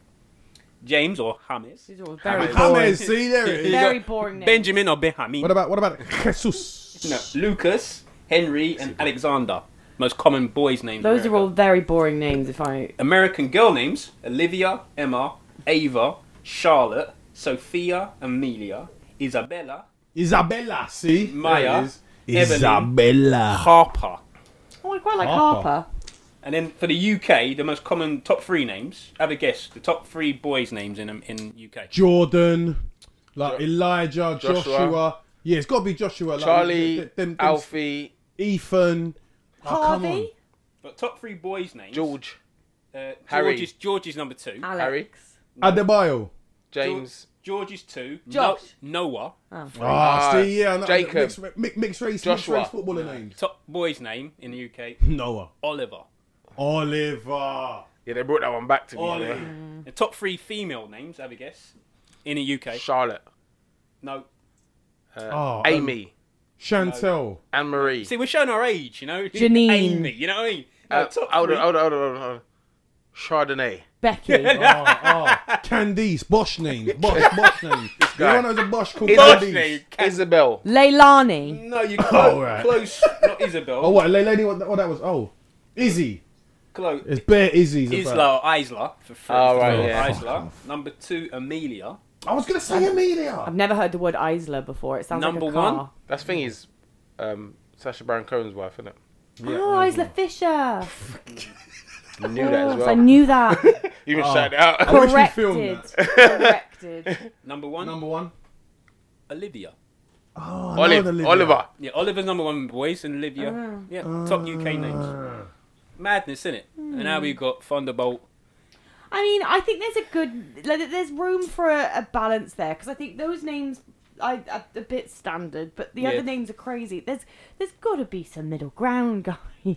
James or James. These are all very James. boring. James, see there it is. Very boring names. Benjamin or Benjamin. What about what about Jesus? No, Lucas, Henry, and Alexander. Most common boys' names. in Those are all very boring names. If I American girl names: Olivia, Emma, Ava, Charlotte, Sophia, Amelia, Isabella, Isabella, see? Maya, There it is. Evelyn. Isabella. Harper. oh, I quite like Harper. Harper. And then for the UK, the most common top three names. Have a guess. The top three boys' names in in UK. Jordan, like Jo- Elijah, Joshua. Joshua. Yeah, it's got to be Joshua. Like, Charlie, them- them- them- Alfie, Ethan. Oh. Harvey, But top three boys' names. George, Uh, Harry. George is George is number two. Alex. Harry. Adebayo. James, George is two. Josh. No- Noah. Oh. Ah, Uh, see, yeah, no, Jacob. Mixed, mi- mixed race, mixed race footballer names. Top boy's name in the UK. Noah. Oliver. Oliver. yeah, they brought that one back to me. Ollie. yeah. The top three female names. Have a guess. In the UK. Charlotte, No. uh, Oh, Amy, Chantel. Anne Marie. See, we're showing our age, you know. Janine. Amy, you know what I mean? No, Uh, top hold three. on, hold on, hold on, hold on. Chardonnay. Becky. oh, oh. Candice. Bosch name. Bosch, Bosch names. guy. Everyone knows a Bosch called Is Bosch Candice. name. Can- Isabel. Leilani. No, you oh, close. right. Close. Not Isabel. Oh, what? la- Lady, what, what that was? Oh, Izzy. Close. It's bare Izzy's. Isla about. or Isla for free. Oh, ah, for right, free. yeah. Isla. Number two, Amelia. I was going to say Amelia. I've never heard the word Isla before. It sounds Number like a car. Number one. That's the thing is, um, Sacha Baron Cohen's wife, isn't it? Oh, Isla Fisher. You knew that as Yes, I knew that. You even Oh. shouted it out. I wish we Corrected. filmed Corrected. Number one, Number one. Olivia. Oh, I know Olive, the Olivia. Oliver. Yeah, Oliver's number one boys and Olivia. Oh. Yeah, top UK names. Ah. Madness, innit? And now we've got Thunderbolt. I mean, I think there's a good, like, there's room for a, a balance there because I think those names I, are a bit standard, but the Yeah. other names are crazy. There's there's got to be some middle ground, guys.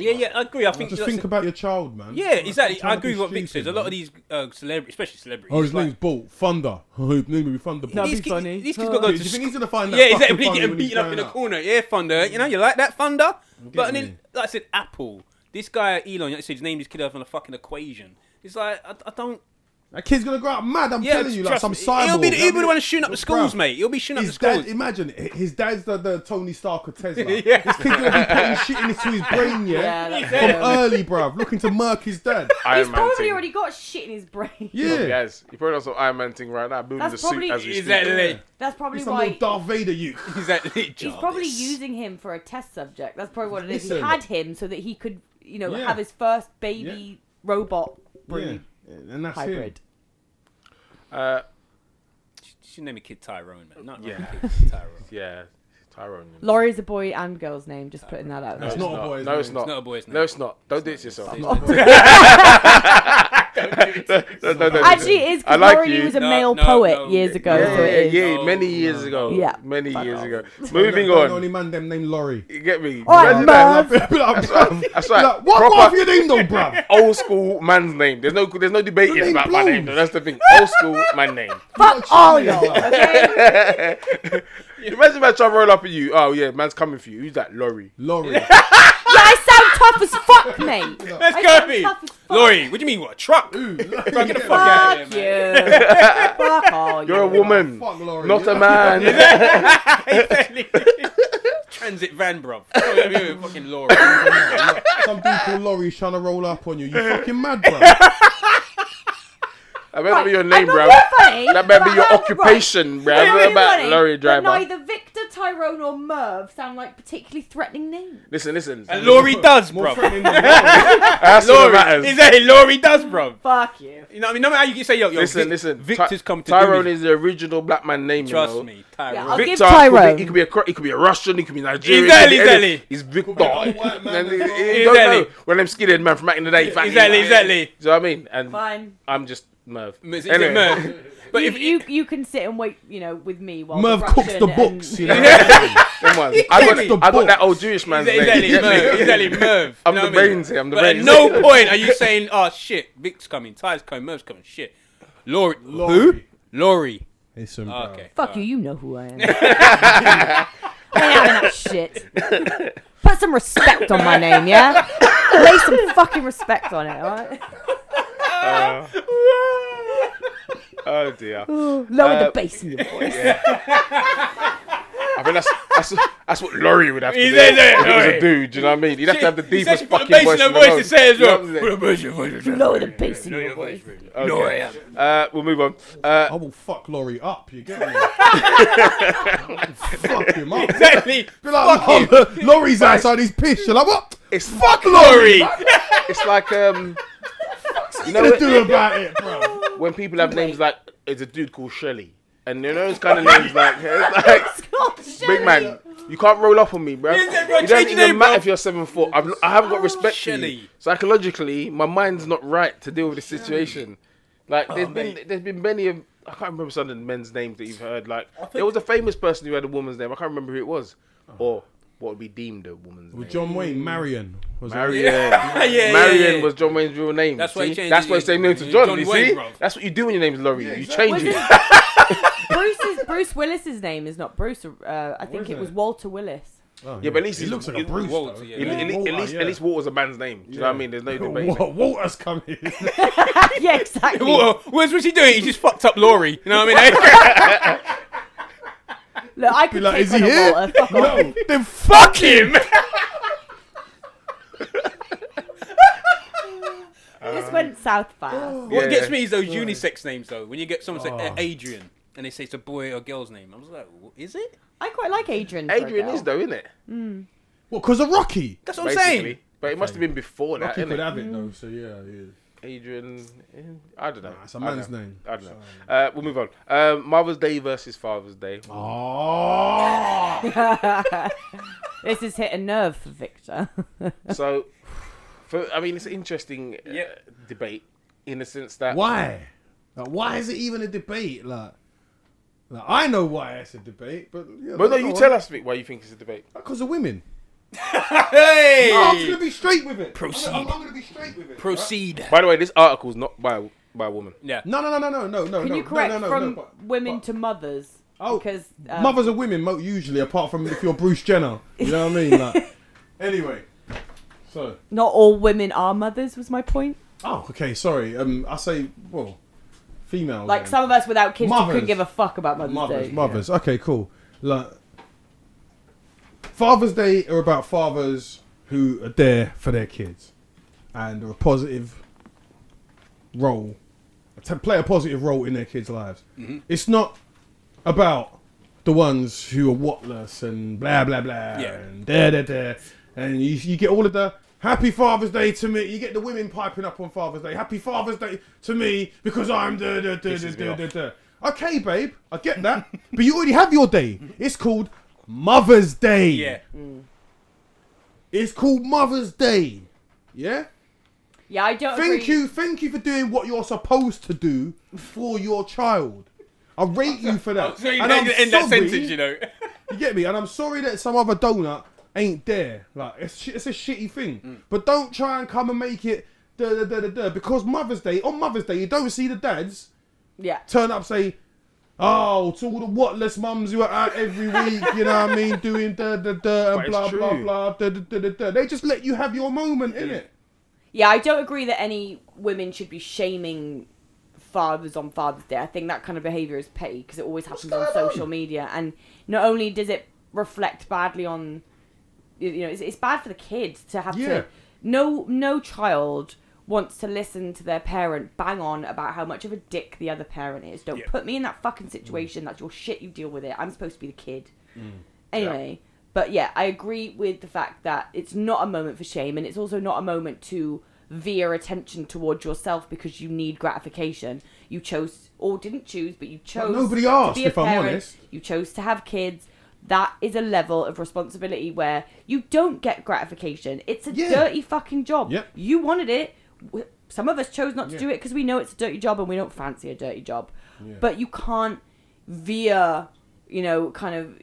Yeah, yeah, I agree. I think just that's think a- about your child, man. Yeah, exactly. Stop trying I to agree be with what Vic stupid, says. A lot of man. these uh, celebrities, especially celebrities. Oh, his like- name's Bolt. Thunder. Oh, his name will be Thunderbolt. That'd these be kids- funny. These kids Oh. got to Do go you to think school. he's gonna find that Yeah, fucking exactly. funny Getting when he's beaten up in growing the up? corner. Yeah, Thunder. You know, you like that Thunder? But me. then, like I said, Apple. This guy Elon, like I said, his name is kid off on a fucking equation. It's like I, I don't. That kid's gonna grow up mad. I'm Yeah, telling you, like some me. cyborg. He'll be the, he'll be the one shooting up the schools, mate. He'll be shooting up the His schools. imagine his dad's the, the Tony Stark of Tesla. Yeah. This kid's gonna be putting shit into his brain, yeah, Yeah, from true. early, bruv, looking to murk his dad. Iron He's Man probably thing. already got shit in his brain. Yeah, He has. He probably also Iron Man thing right now, building That's the suit probably- as we speak. Exactly. That's probably he's why little Darth Vader youth. Exactly. he's probably using him for a test subject. That's probably what it is. He had him so that he could, you know, Yeah. have his first baby robot Yeah, and that's him. hybrid. Uh, Should name a kid Tyrone, man. Not Yeah. yeah. kid Tyrone. yeah, Tyrone. Lori a boy and girl's name. Just putting that out No, there. It's not a boy's No, name. it's not. It's not a boy's name. No, it's not. Don't do it to yourself. It's No, no, no, no, Actually, it is I because like Laurie you. was a No, male no, poet no. years ago. Yeah, so yeah, yeah, No, many years ago. Yeah. many Fuck years off. ago. Moving on. Only man them named Lori. You get me? All right, Merv. That's right. That's right. What, Proper what have you named them, bruv? old school man's name. There's no, there's no debating about my name. That's the thing. Old school man name. Fuck all y'all. Okay. Imagine if I try to roll up at you. Oh yeah, man's coming for you. Who's that? Lori. Lori. yeah, I sound tough as fuck, mate. Let's I go, sound me. tough as fuck. Lori, what do you mean? What? A truck? Ooh, Bro, get the fuck out of Fuck here, you. man. Fuck all You're a you. woman, Fuck Lori. not a man. Transit van, bro. fucking Lori. Some dude called Lori's trying to roll up on you. You fucking mad, bruv. I better be your name, not bro. being funny, That better be your occupation, bro. right. I'm What about funny, lorry but driver? Neither Victor, Tyrone, or Merv sound like particularly threatening names. Listen, listen. And Lori does, More bro. threatening than Lori. That's that Lori. matters. Exactly. Lori does, bro. Fuck you. You know what I mean? No matter how you can say, yo, yo, Listen, Vic- listen. Victor's Ty- come to Tyrone is the original black man name. Trust you know? me, Tyrone. Yeah, I'll Victor give could Tyrone. be, he could be a Cro- he could be a Russian, he could be Nigerian. Exactly, he could be anything. exactly. He's Victor. a old white man And he- as well. he don't Exactly. know. One of them skinhead man from back in the day. Exactly, exactly. Do you know what I mean? And Fine. I'm just Merv. Is it Anyway. Merv? But you, if you you can sit and wait, you know, with me while Merv the cooks Russian the books, and- you know. Them ones. I got, the I got that old Jewish man's Exactly, name. You get me? Merv. Exactly, Merv. I'm You know the what I mean? brains here. I'm the But brains. at no point are you saying, "Oh shit, Vic's coming, Ty's coming, Merv's coming." Shit, Lori. Who? Lori. Lori. Listen, Oh, okay. Fuck you, you know who I am. I ain't having that shit. Put some respect on my name, yeah? Lay some fucking respect on it, alright? Uh, oh dear. Lower Uh, the bass in your voice. I mean, that's that's that's what Lori would have to He do. said If he was a dude, do you know what I mean? He'd have to have the He said deepest put a fucking bass voice in her the voice world. to say as well. what I'm saying? Put a bass in her voice to say. Lower the bass in your voice. No, I am. Uh, we'll move on. Uh, I will fuck Lori up, you get me? fuck him up. Exactly. Be like, "Oh, Lori's outside, he's pissed. You're like, what? it's Fuck Lori. Lori! it's like um, you know What when, to do about it, bro? when people have names like it's a dude called Shelly, and you know those kind of names like it's like Oh, big man. You can't roll up on me, bro. Yeah, bro, It doesn't even name, matter bro. if you're seven foot. I've, I haven't got oh, respect for you. Psychologically, my mind's not right to deal with this situation. Like, there's oh, been Oh, mate. there's been many of I can't remember some of the men's names that you've heard. Like, there was a famous person who had a woman's name. I can't remember who it was, oh. or what would be deemed a woman's With name. John Wayne, Marion. Was Marion. Yeah, yeah, Marion yeah. was John Wayne's real name. That's why see? he changed That's why he changed name to yeah. John. You Wayne, see? bro. That's what you do when your name's Lori. you exactly. change it. Bruce's, Bruce Willis's name is not Bruce. Uh, I think is it was? Walter Willis. Oh, Yeah, but at least he looks like a Bruce. Walter, though. yeah. At, Yeah. at least, Walter, at least, yeah. at least Walter's a man's name. Do you know what I mean? There's no debate. Wa- Walter's coming. yeah, exactly. What, what's what's he doing? He just fucked up Lori. You know what I mean? Look, I could Be like, is he here? Walter. Fuck no, then Fuck him. This went south fast. What gets me is those unisex names though. When you get someone say Oh. uh, Adrian and they say it's a boy or girl's name, I was like, "Wh- is it? I quite like Adrian. for a Adrian girl. is though, isn't it? What, because of Rocky? That's what I'm saying. But it must have been before that, Rocky innit? could have it, though, so yeah, yeah. Adrian. eh, I don't know. Nah, it's a I don't man's know. name. I don't know. Uh, we'll move on. Um, Mother's Day versus Father's Day. Oh, this has hit a nerve for Victor. So, for, I mean, it's an interesting uh, Yeah. debate in the sense that why? Like, why is it even a debate? Like, like I know why it's a debate, but you know, Well, no, you tell us Vic, why you think it's a debate. because of women. Hey! No, I'm gonna be straight with it. Proceed. I'm, I'm gonna be straight with it. right? Proceed. By the way, this article is not by by a woman. Yeah. No, no, no, no, no, no, no. Can no, you correct no, no, from no, but- women but- to mothers? Oh, because um, mothers are women mo- usually, apart from if you're Bruce Jenner. You know what I mean? Like, anyway, so not all women are mothers. Was my point. oh, okay, sorry. Um, I say well, female. Like some of us without kids who Mothers. couldn't give a fuck about Mother's mothers, Day. mothers. Okay, cool. Like, Father's Day are about fathers who are there for their kids and are a positive role, to play a positive role in their kids' lives. Mm-hmm. It's not about the ones who are whatless and blah blah blah Yeah. and da da da, and you you get all of the. Happy Father's Day to me. You get the women piping up on Father's Day. Happy Father's Day to me because I'm da da da da Pisses me da da da. Okay, babe, I get that, but you already have your day. It's called Mother's Day. Yeah. Mm. It's called Mother's Day. Yeah. Yeah, I don't. Thank agree. you, thank you for doing what you're supposed to do for your child. I rate you for that. So you And end, I'm end that sentence, you know. You get me? And I'm sorry that some other donut ain't there. Like it's it's a shitty thing. Mm. But don't try and come and make it da da da da da because Mother's Day on Mother's Day you don't see the dads Yeah. turn up say. Oh, to all the whatless mums who are out every week, you know what I mean, doing da da da and it's blah blah blah da da da da da. They just let you have your moment in it. Yeah, I don't agree that any women should be shaming fathers on Father's Day. I think that kind of behaviour is petty because it always happens on social on? media, and not only does it reflect badly on, you know, it's, it's bad for the kids to have Yeah. to. No, no child wants to listen to their parent bang on about how much of a dick the other parent is. Don't Yeah. put me in that fucking situation. That's your shit. You deal with it. I'm supposed to be the kid. Mm. Anyway, but yeah, I agree with the fact that it's not a moment for shame, and it's also not a moment to veer attention towards yourself because you need gratification. You chose or didn't choose, but you chose. nobody to asked, be a if I'm parent. honest. You chose to have kids. That is a level of responsibility where you don't get gratification. It's a Yeah. dirty fucking job. Yep. You wanted it. Some of us chose not to Yeah. do it because we know it's a dirty job and we don't fancy a dirty job. Yeah. But you can't veer, you know, kind of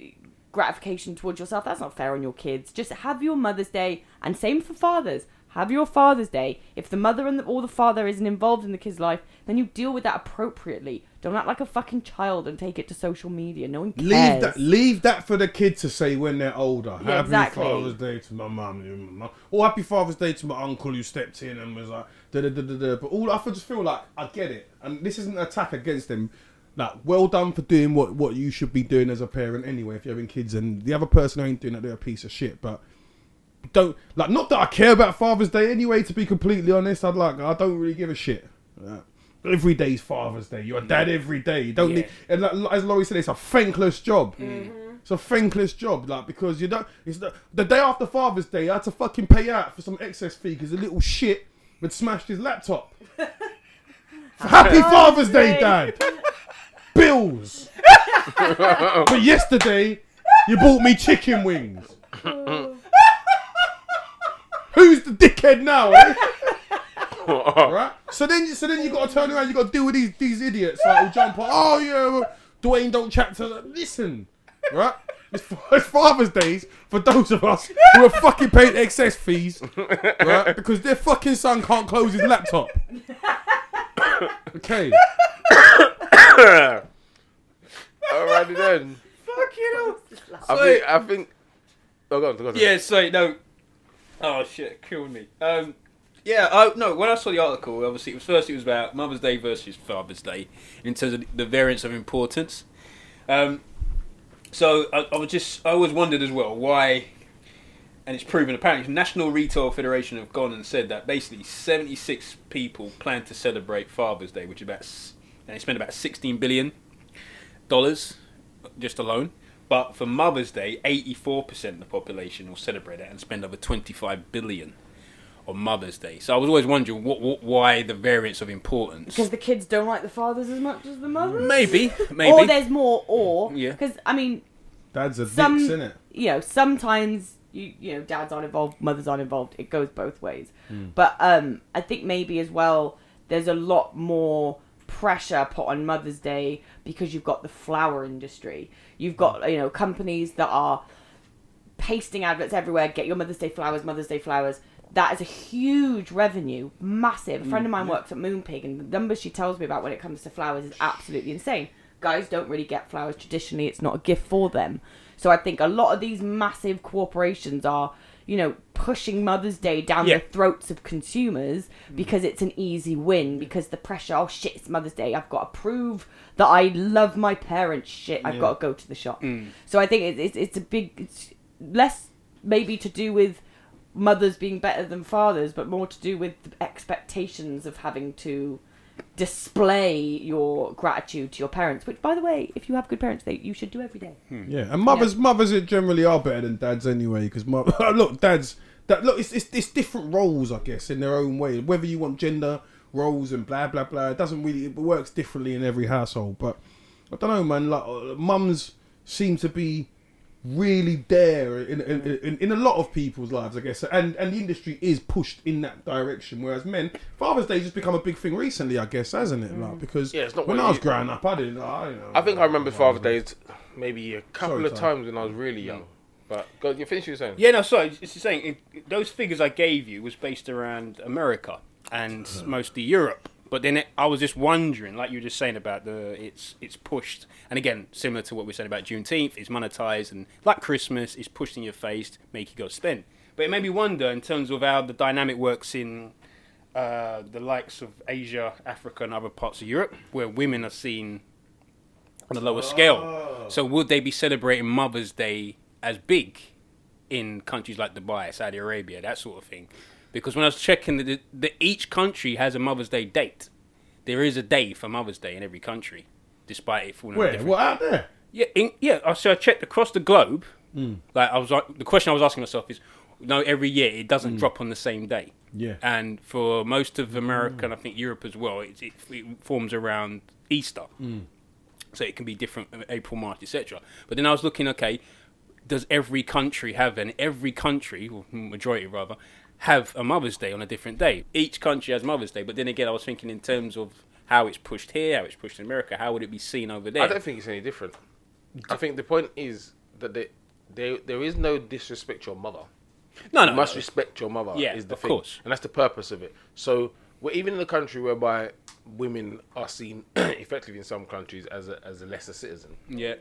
gratification towards yourself. That's not fair on your kids. Just have your Mother's Day, and same for fathers. Have your Father's Day. If the mother and the, or the father isn't involved in the kid's life, then you deal with that appropriately. Don't act like a fucking child and take it to social media. No one cares. Leave that. Leave that for the kid to say when they're older. Yeah, happy exactly. Father's Day to my mum, or Happy Father's Day to my uncle who stepped in and was like da da da da da. But all I just feel like I get it, and this isn't an attack against them. Like, well done for doing what what you should be doing as a parent anyway. If you're having kids, and the other person who ain't doing that, they're a piece of shit. But don't like not that I care about Father's Day anyway. To be completely honest, I'd like I don't really give a shit. Uh, every day's Father's Day. You're a dad every day. You don't Yeah. need. And like, as Lori said, it's a thankless job. It's a thankless job, like because you don't. It's the, the day after Father's Day. I had to fucking pay out for some excess fee because a little shit had smashed his laptop. Happy Father's Day, Day. Dad. Bills. but yesterday, you bought me chicken wings. Who's the dickhead now? Eh? right? So then, so then you got to turn around. You got to deal with these these idiots like who jump on. Oh yeah, well, Dwayne don't chat to. Them. Listen, right? It's, it's Father's Days for those of us who are fucking paying excess fees, right? Because their fucking son can't close his laptop. Okay. Alrighty then. Fuck you know. I think. I think. Oh, go on, go on. Yeah, so no. Oh shit, killed me. Um, yeah, I, no. When I saw the article, obviously it was first it was about Mother's Day versus Father's Day in terms of the variance of importance. Um, so I, I was just I always wondered as well why, and it's proven apparently National Retail Federation have gone and said that basically seventy six people plan to celebrate Father's Day, which is about and they spend about sixteen billion dollars just alone. But for Mother's Day, 84% of the population will celebrate it and spend over 25 billion on Mother's Day. So I was always wondering what, what why the variance of importance. Because the kids don't like the fathers as much as the mothers. Maybe, maybe. Or there's more or. Yeah. Because, I mean, Dad's a Some- dicks, innit? you know, sometimes you you know, dads aren't involved, mothers aren't involved. It goes both ways. But um, I think maybe as well, there's a lot more pressure put on Mother's Day because you've got the flower industry. You've got you know companies that are pasting adverts everywhere. Get your Mother's Day flowers, Mother's Day flowers. That is a huge revenue, massive. A friend of mm, mine works at Moonpig, and the numbers she tells me about when it comes to flowers is absolutely insane. Guys don't really get flowers traditionally; it's not a gift for them. So I think a lot of these massive corporations are, you know, pushing Mother's Day down Yeah. the throats of consumers because it's an easy win. Because the pressure, oh shit, it's Mother's Day. I've got to prove that I love my parents. Shit, I've got to go to the shop. Mm. So I think it, it's it's a big, it's less maybe to do with mothers being better than fathers, but more to do with the expectations of having to display your gratitude to your parents. Which, by the way, if you have good parents, they you should do every day. Yeah, and mothers, mothers it generally are better than dads anyway. Because look, dads, that look, it's, it's it's different roles, I guess, in their own way. Whether you want gender roles and blah blah blah, it doesn't really it works differently in every household. But I don't know, man. Like uh, mums seem to be really there in, in, in, in a lot of people's lives, I guess, and and the industry is pushed in that direction. Whereas men, Father's Day just become a big thing recently, I guess, hasn't it? Like mm. because Yeah, it's not when I was you- growing up, I didn't. I, you know, I think I remember Father's Days maybe a couple Sorry, of Ty. times when I was really young. But go, you finish what you're saying. Yeah, no, sorry. It's just saying it, those figures I gave you was based around America and uh-huh. mostly Europe. But then it, I was just wondering, like you were just saying about the it's it's pushed, and again similar to what we said about Juneteenth, it's monetized and like Christmas, it's pushed in your face, to make you go spend. But it made me wonder in terms of how the dynamic works in uh, the likes of Asia, Africa, and other parts of Europe, where women are seen on a lower scale. So would they be celebrating Mother's Day as big in countries like Dubai, Saudi Arabia, that sort of thing? Because when I was checking, the, the, each country has a Mother's Day date. There is a day for Mother's Day in every country, despite it falling where different. what out there. Yeah, in, yeah. So I checked across the globe. Hmm. Like I was, like, the question I was asking myself is, no, every year it doesn't hmm. drop on the same day. Yeah. And for most of America and hmm. I think Europe as well, it, it, it forms around Easter. So it can be different uh, April, March, etc. But then I was looking, okay, does every country have and every country, or majority rather, have a Mother's Day on a different day? Each country has Mother's Day, but then again, I was thinking in terms of how it's pushed here, how it's pushed in America, how would it be seen over there? I don't think it's any different. I think the point is that they, they, there is no disrespect to your mother. no, no, you must no. respect your mother. Yeah, is the of thing. course. and that's the purpose of it. So we're even in a country whereby women are seen effectively in some countries as a as a lesser citizen. Yeah,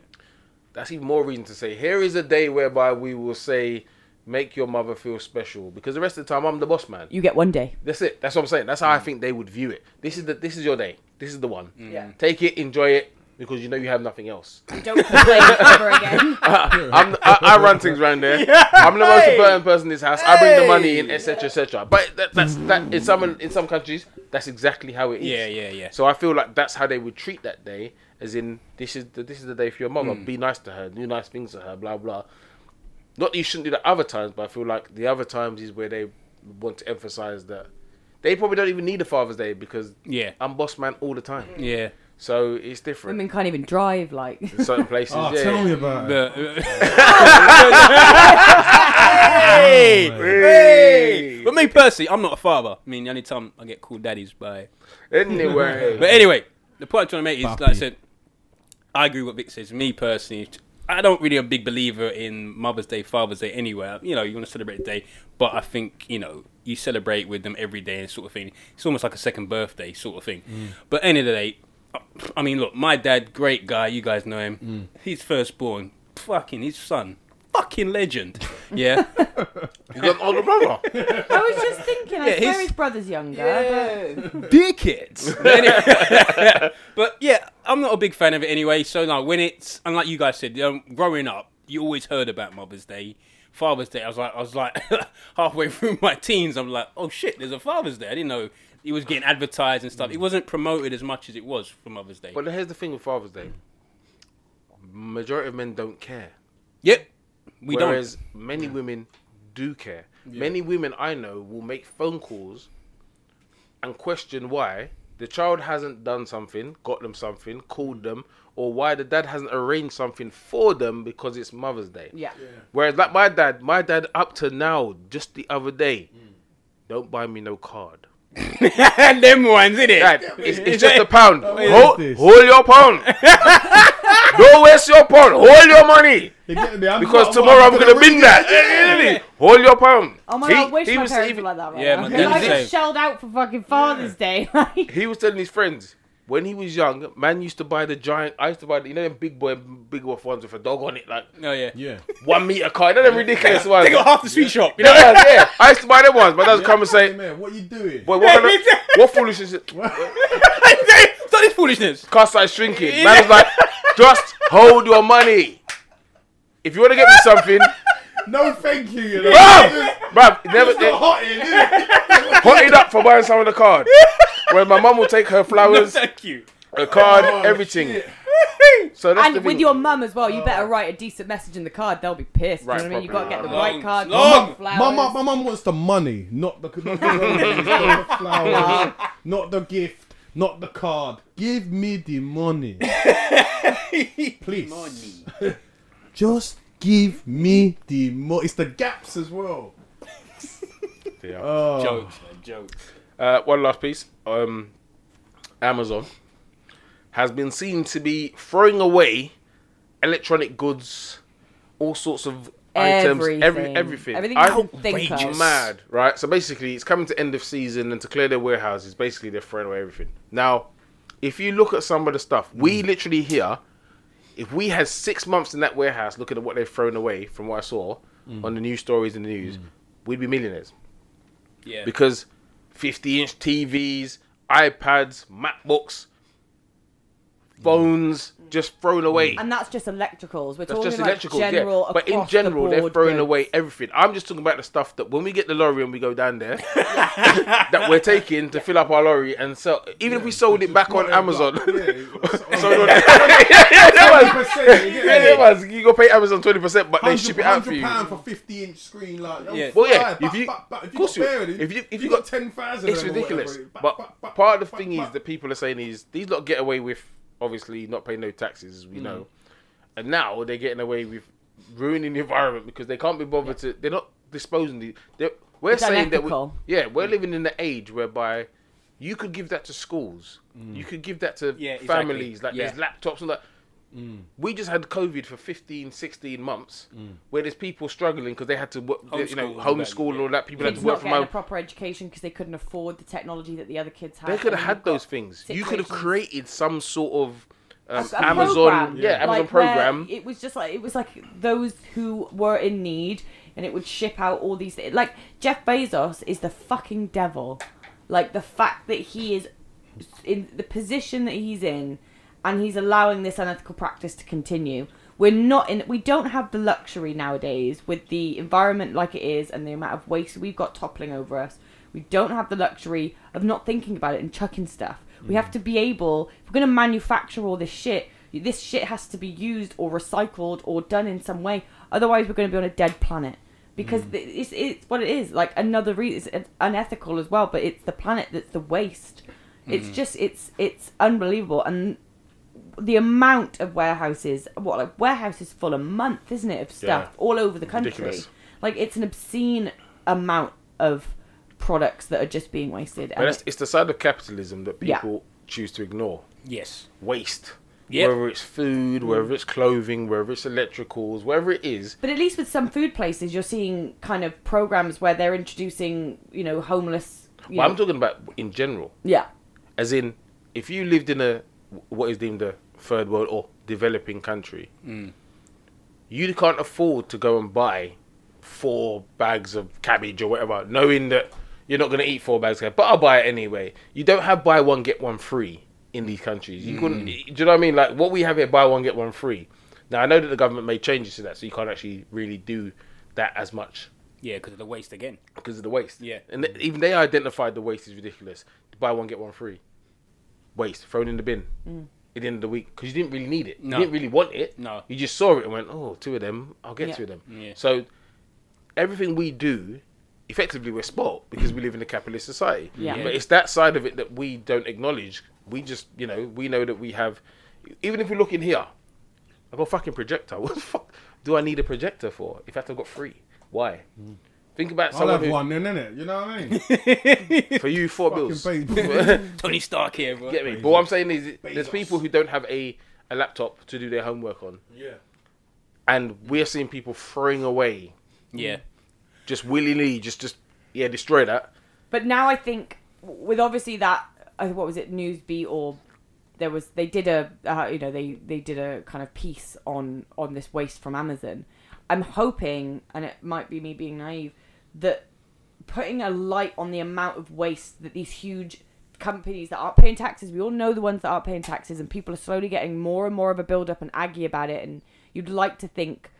That's even more reason to say here is a day whereby we will say make your mother feel special because the rest of the time I'm the boss man. You get one day. That's it. That's what I'm saying. That's how I think they would view it. This is the this is your day. This is the one. Mm. Yeah. Take it, enjoy it because you know you have nothing else. Don't complain ever again. I'm, I, I run things around there. Yeah. I'm the most important person in this house. I bring the money in, etc., etc. But that, that's that in some in some countries, that's exactly how it is. yeah, yeah, yeah. So I feel like that's how they would treat that day, as in this is the this is the day for your mother. Mm. Be nice to her, do nice things to her, blah blah. Not that you shouldn't do that other times, but I feel like the other times is where they want to emphasize that they probably don't even need a Father's Day because Yeah, I'm boss man all the time. yeah. So it's different Women can't even drive. Like in certain places. Oh, yeah. tell me about it. The, oh, hey, hey. But me personally, I'm not a father. I mean, the only time I get called daddy's by. Anyway, But anyway, the point I'm trying to make is, like I said, I agree with what Vic says. Me personally, I don't really a big believer in Mother's Day, Father's Day anywhere. You know, you want to celebrate the day, but I think you know you celebrate with them every day and sort of thing. It's almost like a second birthday sort of thing. Mm. But end of the day, I mean, look, my dad, great guy. You guys know him. Mm. He's firstborn. Fucking his son. Fucking legend. Yeah. you got an older brother. I was just thinking, I Yeah, swear his- his brother's younger. dickheads. But anyway- but yeah, I'm not a big fan of it anyway. So no, when it's and like you guys said, um, growing up, you always heard about Mother's Day, Father's Day. I was like, I was like halfway through my teens, I'm like, oh shit, there's a Father's Day. I didn't know it was getting advertised and stuff. It wasn't promoted as much as it was for Mother's Day. But here's the thing with Father's Day. Majority of men don't care. yep, we don't Whereas many women do care. Many women I know will make phone calls and question why the child hasn't done something, got them something, called them, or why the dad hasn't arranged something for them because it's Mother's Day. Yeah. Whereas like my dad, my dad up to now, just the other day, mm. don't buy me no card. and them ones, innit? Dad, it's, it's just a pound. is Hold, hold your pound. Don't waste your pound. Hold your money. You're getting me? I'm Because tomorrow I'm gonna ring bin that. Hold your pound. Oh my He- god, I wish he my was parents even- were like that right Yeah, now. my 'Cause I the get shelled out for fucking Father's Day. Like, He was telling his friends when he was young, man used to buy the giant. I used to buy the, you know them big boy, big wolf ones with a dog on it, like Oh yeah. Yeah. one meter card. You know them ridiculous ones. They got half the sweet shop. You know, yeah, yeah. I used to buy them ones, but that's come and Hey, say, man, what you doing? boy, what, kind of, what foolishness? is it? Stop this foolishness. Car started shrinking. Man was like, just hold your money. If you want to get me something, No, thank you. You know. bruv, bruv, never It's not hot in, is it? hot it up for buying some of the card. Where my mum will take her No, flowers, thank you. the card, Oh, everything. shit. So that's the and with thing. your mum as well, you better oh. write a decent message in the card. They'll be pissed. Right, you know what I mean? You got to get the properly. right card. Long, the flowers. My mum, my mum wants the money, not the, not the, not the flowers, not the gift, not the card. Give me the money, please. Just give me the money. It's the gaps as well. Yeah. Oh. Jokes, man, jokes. Uh, one last piece. Um, Amazon has been seen to be throwing away electronic goods, all sorts of items, every Everything. everything. Everything I- you can think Outrageous. of. mad, right? So basically, it's coming to end of season, and to clear their warehouses, basically they're throwing away everything. Now, if you look at some of the stuff, we mm. literally here, if we had six months in that warehouse looking at what they've thrown away, from what I saw mm. on the news stories in the news, mm. we'd be millionaires. Yeah. because 50 inch TVs, iPads, MacBooks, phones just thrown away. And that's just electricals. We're That's talking just like electrical, general yeah. But in general, the they're throwing goods. away everything. I'm just talking about the stuff that when we get the lorry and we go down there, that we're taking to fill up our lorry and sell. Even if we sold it back on Amazon. Yeah, So on- yeah, yeah, was- you get yeah, me? that was- You go pay Amazon twenty percent, but they ship it out for you. pound for fifty inch screen, like Yeah. Well, yeah, if you- but, but, if you course got you- if you- if you got, got- ten thousand, It's ridiculous. But part of the thing is that people are saying is these lot get away with obviously not paying no taxes, as we know, and now they're getting away with ruining the environment because they can't be bothered to. They're not disposing the. They're, we're It's saying that we, yeah, we're living in the age whereby you could give that to schools, Mm. you could give that to Yeah, exactly. families, like Yeah. there's laptops and that. Mm. We just had COVID for 15, 16 months, where there's people struggling because they had to, work, you know, Homeschool and homeschool and that, all that. People had to work not from home. proper education because they couldn't afford the technology that the other kids had. They could have had those things. You could have created some sort of um, a Amazon, program, yeah, Amazon like, program. It was just like it was like those who were in need, and it would ship out all these. Like Jeff Bezos is the fucking devil. Like the fact that he is in the position that he's in, and he's allowing this unethical practice to continue. We're not in. We don't have the luxury nowadays with the environment like it is, and the amount of waste we've got toppling over us. We don't have the luxury of not thinking about it and chucking stuff. We mm. have to be able, if we're going to manufacture all this shit, this shit has to be used or recycled or done in some way. Otherwise, we're going to be on a dead planet. Because mm. th- it's, it's what it is. Like another reason, it's unethical as well, but it's the planet that's the waste. It's mm. just, it's it's unbelievable. And the amount of warehouses, what, like warehouses full a month, isn't it, of stuff Yeah. all over the country. Ridiculous. Like it's an obscene amount of products that are just being wasted. But And that's, it's the side of capitalism that Yeah. people choose to ignore. Yes. Waste. Yep. Whether it's food, mm. whether it's clothing, whether it's electricals, whatever it is. But at least with some food places, you're seeing kind of programs where they're introducing, you know, homeless. You But know, I'm talking about in general. yeah, As in, if you lived in a what is deemed a third world or developing country, mm. you can't afford to go and buy four bags of cabbage or whatever, knowing that you're not going to eat four bags of cabbage. But I'll buy it anyway. You don't have buy one get one free in these countries. You couldn't. Mm. Do you know what I mean? Like what we have here, buy one get one free. Now I know that the government made changes to that, so you can't actually really do that as much Yeah, because of the waste again. because of the waste. Yeah. And th- even they identified the waste is ridiculous. Buy one get one free. Waste thrown in the bin mm. At the end of the week because you didn't really need it. No. You didn't really want it. No. You just saw it and went, oh, two of them. I'll get Yeah. two of them. Yeah. So everything we do, effectively we're spoilt because we live in a capitalist society. Yeah. But it's that side of it that we don't acknowledge. We just, you know, we know that we have. Even if we look in here, I've got a fucking projector. What the fuck do I need a projector for? In fact, I've got three. Why? Mm. Think about someone. I'll someone have who, one then, innit? You know what I mean? for you four Fucking bills. baby. Tony Stark here, bro. Get me? But what I'm saying is, there's Bezos. people who don't have a, a laptop to do their homework on, yeah. and we're seeing people throwing away Yeah. just willy nilly, just just yeah, destroy that. But now I think with obviously that uh, what was it Newsbeat or there was they did a uh, you know they they did a kind of piece on on this waste from Amazon. I'm hoping, and it might be me being naive, that putting a light on the amount of waste that these huge companies that aren't paying taxes, we all know the ones that aren't paying taxes, and people are slowly getting more and more of a build up and aggy about it. And you'd like to think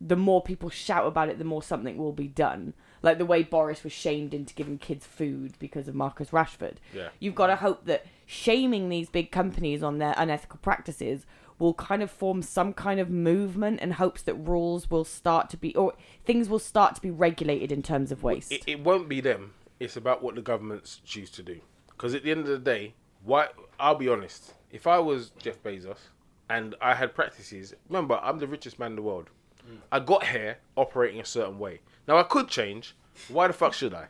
the more people shout about it, the more something will be done. Like the way Boris was shamed into giving kids food because of Marcus Rashford. Yeah. You've got to hope that shaming these big companies on their unethical practices will kind of form some kind of movement and hopes that rules will start to be or things will start to be regulated in terms of waste. It, it won't be them. It's about what the governments choose to do. Because at the end of the day, why? I'll be honest. If I was Jeff Bezos and I had practices, remember I'm the richest man in the world. Mm. I got here operating a certain way. Now I could change. Why the fuck should I?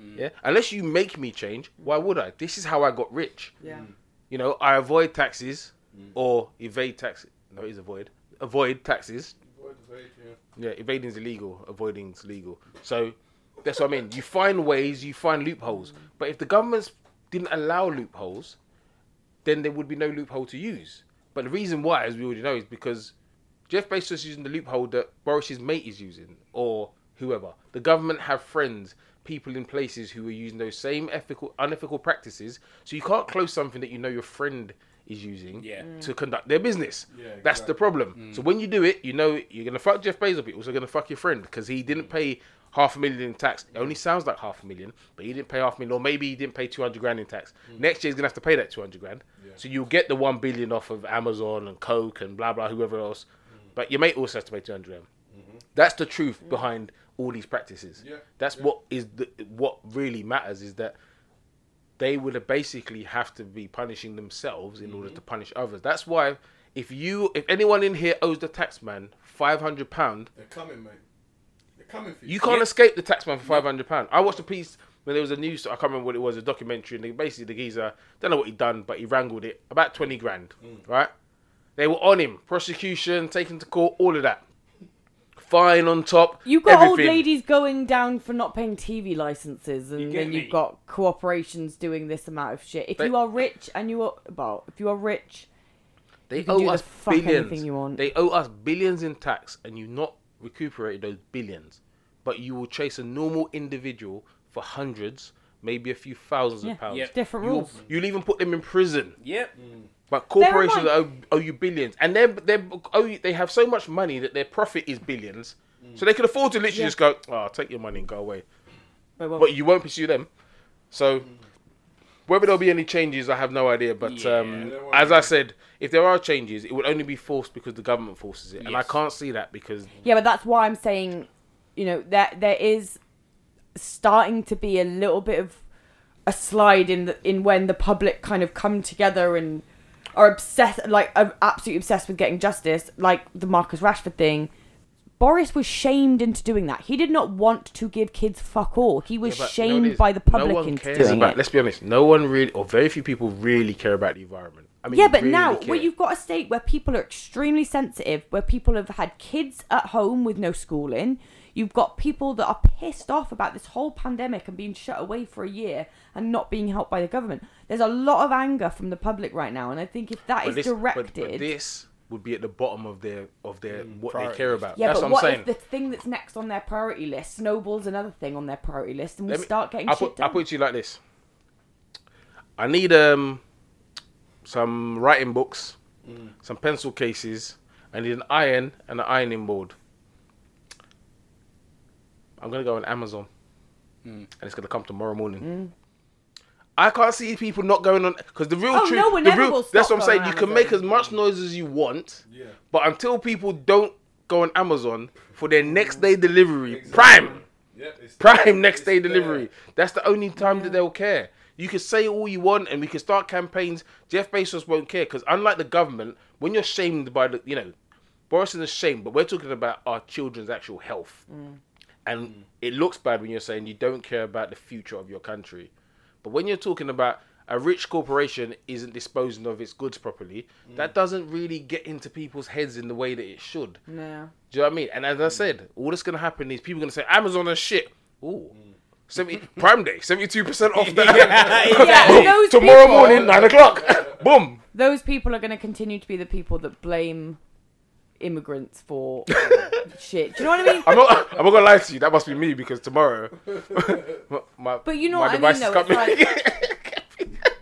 Mm. Yeah. Unless you make me change, why would I? This is how I got rich. yeah. You know, I avoid taxes Mm. or evade taxes. No, it is avoid. Avoid taxes. Avoid, Yeah, evading is illegal. Avoiding is legal. So that's what I mean. You find ways, you find loopholes. But if the governments didn't allow loopholes, then there would be no loophole to use. But the reason why, as we already know, is because Jeff Bezos is using the loophole that Boris's mate is using, or whoever. The government have friends, people in places who are using those same ethical, unethical practices. So you can't close something that you know your friend is using Yeah. Mm. to conduct their business. Yeah, That's the exactly. problem. Mm. So when you do it, you know you're gonna fuck Jeff Bezos, but you're also gonna fuck your friend because he didn't mm. pay half a million in tax. It only sounds like half a million, but he didn't pay half a million, or maybe he didn't pay two hundred grand in tax. Next year he's gonna have to pay that two hundred grand. So you'll get the one billion off of Amazon and Coke and blah blah whoever else, but your mate also has to pay two hundred grand. Mm-hmm. That's the truth behind all these practices. Yeah, That's yeah. what is the, what really matters is that they would have basically have to be punishing themselves in Mm-hmm. order to punish others. That's why if you if anyone in here owes the taxman five hundred pound, They're coming, mate. They're coming for you. you can't Yeah. escape the taxman for five hundred pound. I watched a piece when there was a news. I can't remember what it was, a documentary, and they, basically the geezer don't know what he'd done, but he wrangled it about twenty grand, Mm. right? They were on him, prosecution, taken to court, all of that. Fine on top. You've got old ladies going down for not paying TV licenses, and get then me? you've got corporations doing this amount of shit. If They- you are rich and you are well, if you are rich, They You can owe do the us fuck billions. anything you want. They owe us billions in tax, and you not recuperate those billions, but you will chase a normal individual for hundreds, maybe a few thousands Yeah. of pounds. Yeah. different You'll, rules. you'll even put them in prison. Yep. Mm. But corporations mind- owe, owe you billions, and they they owe you, they have so much money that their profit is billions, so they can afford to literally Yeah. just go, "Oh, take your money and go away." Wait, well, But you won't pursue them. So whether there'll be any changes, I have no idea. But Yeah. um, as be. I said, if there are changes, it would only be forced because the government forces it, and I can't see that because Yeah, but that's why I'm saying, you know, that there is starting to be a little bit of a slide in the in when the public kind of come together and are obsessed, like are absolutely obsessed with getting justice, like the Marcus Rashford thing. Boris was shamed into doing that. He did not want to give kids fuck all. He was Yeah, but you know shamed it is? by the public no into doing about. it. Let's be honest, no one really, or very few people really care about the environment. I mean, yeah, but really now care. where you've got a state where people are extremely sensitive, where people have had kids at home with no schooling, you've got people that are pissed off about this whole pandemic and being shut away for a year and not being helped by the government. There's a lot of anger from the public right now, and I think if that But is this, directed, but, this would be at the bottom of their of their what they care about. yeah, That's but what what I'm saying. if the thing that's next on their priority list snowballs another thing on their priority list, and we Let me- start getting I'll shit put, done? I'll put it to you like this. I need um some writing books, some pencil cases. I need an iron and an ironing board. I'm gonna go on Amazon, hmm. and it's gonna come tomorrow morning. Hmm. I can't see people not going on because the real Oh, truth. no one the ever real, will that's what I'm saying. You on can make as much noise as you want, Yeah. but until people don't go on Amazon for their next day delivery. Prime. Prime next day delivery. That's the only time that they'll care. You can say all you want, and we can start campaigns. Jeff Bezos won't care because, unlike the government, when you're shamed by the, you know, Boris is ashamed, but we're talking about our children's actual health, mm. And mm. it looks bad when you're saying you don't care about the future of your country. But when you're talking about a rich corporation isn't disposing of its goods properly, mm. that doesn't really get into people's heads in the way that it should. Yeah. Do you know what I mean? And as I said, all that's gonna happen is people are gonna say Amazon is shit. Ooh. Mm. 70 Prime Day, seventy-two percent off that. Yeah, those Tomorrow people, morning, nine o'clock. Boom. Those people are going to continue to be the people that blame immigrants for um, shit. Do you know what I mean? I'm not. I'm not gonna lie to you. That must be me because tomorrow, my, my But you know my what I device mean, is though, coming. it's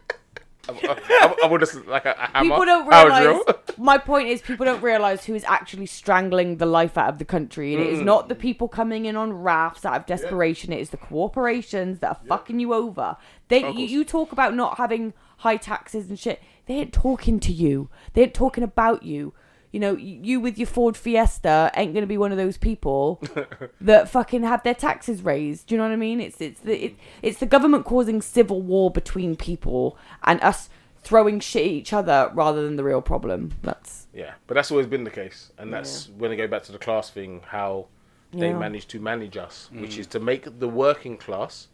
I'm, I'm, I'm just like a, a hammer. People don't power realize. drill. My point is, people don't realize who is actually strangling the life out of the country, and it is not the people coming in on rafts out of desperation. It is the corporations that are fucking you over. They, you, you talk about not having high taxes and shit. They ain't talking to you. They ain't talking about you. You know, you with your Ford Fiesta ain't gonna be one of those people that fucking have their taxes raised. Do you know what I mean? It's it's the it, it's the government causing civil war between people and us throwing shit at each other rather than the real problem. That's Yeah, but that's always been the case, and that's when I go back to the class thing, how they Yeah. manage to manage us, which mm. is to make the working class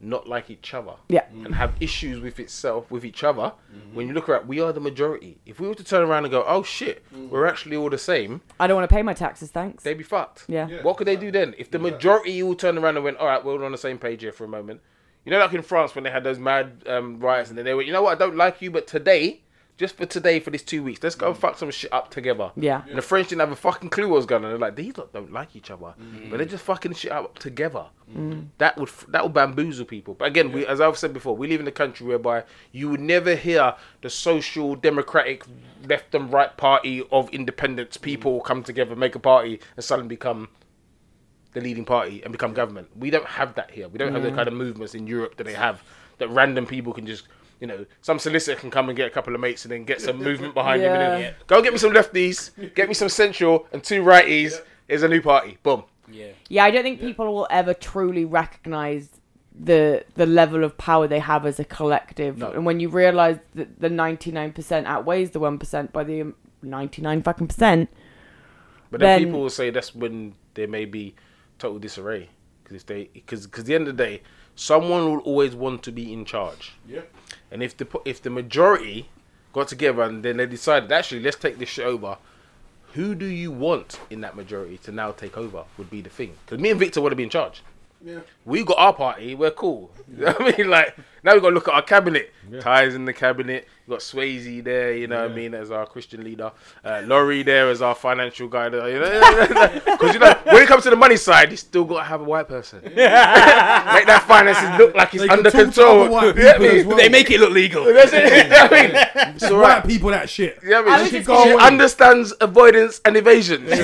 not like each other. Yeah. and have issues with itself, with each other. When you look at, we are the majority. If we were to turn around and go, oh shit, we're actually all the same, I don't want to pay my taxes, thanks. they'd be fucked. Yeah. Yeah. What could they do then? If the majority all turned around and went, all right, we're all on the same page here for a moment. You know, like in France when they had those mad um, riots and then they went, you know what, I don't like you, but today, just for today, for these two weeks, let's go and fuck some shit up together. Yeah. And the French didn't have a fucking clue what was going on. They're like, these lot don't like each other, mm. but they're just fucking shit up together. Mm. That would that would bamboozle people. But again, we, as I've said before, we live in a country whereby you would never hear the social democratic left and right party of independence people mm. come together, make a party, and suddenly become the leading party and become government. We don't have that here. We don't have the kind of movements in Europe that they have. That random people can just, you know, some solicitor can come and get a couple of mates and then get some movement behind him. And Yeah. then, Go get me some lefties, get me some central and two righties. Here's a new party. Boom. Yeah. Yeah, I don't think people will ever truly recognize the the level of power they have as a collective. No. And when you realize that the 99% outweighs the 1% by the um, 99 fucking percent, But then, Then- people will say that's when there may be total disarray because if they because because the end of the day, someone will always want to be in charge. Yeah. And if the if the majority got together and then they decided actually let's take this shit over, who do you want in that majority to now take over would be the thing. Because me and Victor want to be in charge. Yeah. We got our party, we're cool. You know what I mean? Like now we got to look at our cabinet. Ties in the cabinet. We got Swayze there, you know what I mean, as our Christian leader. Uh, Lori there as our financial guy. Because you know, 'cause, you know, when it comes to the money side, you still got to have a white person. Make that finances look like it's They under control. white You know what I people as well. They make it look legal. That's it. You know I mean? It's Just all white people that shit. Yeah, I mean, she, was she understands avoidance and evasion. She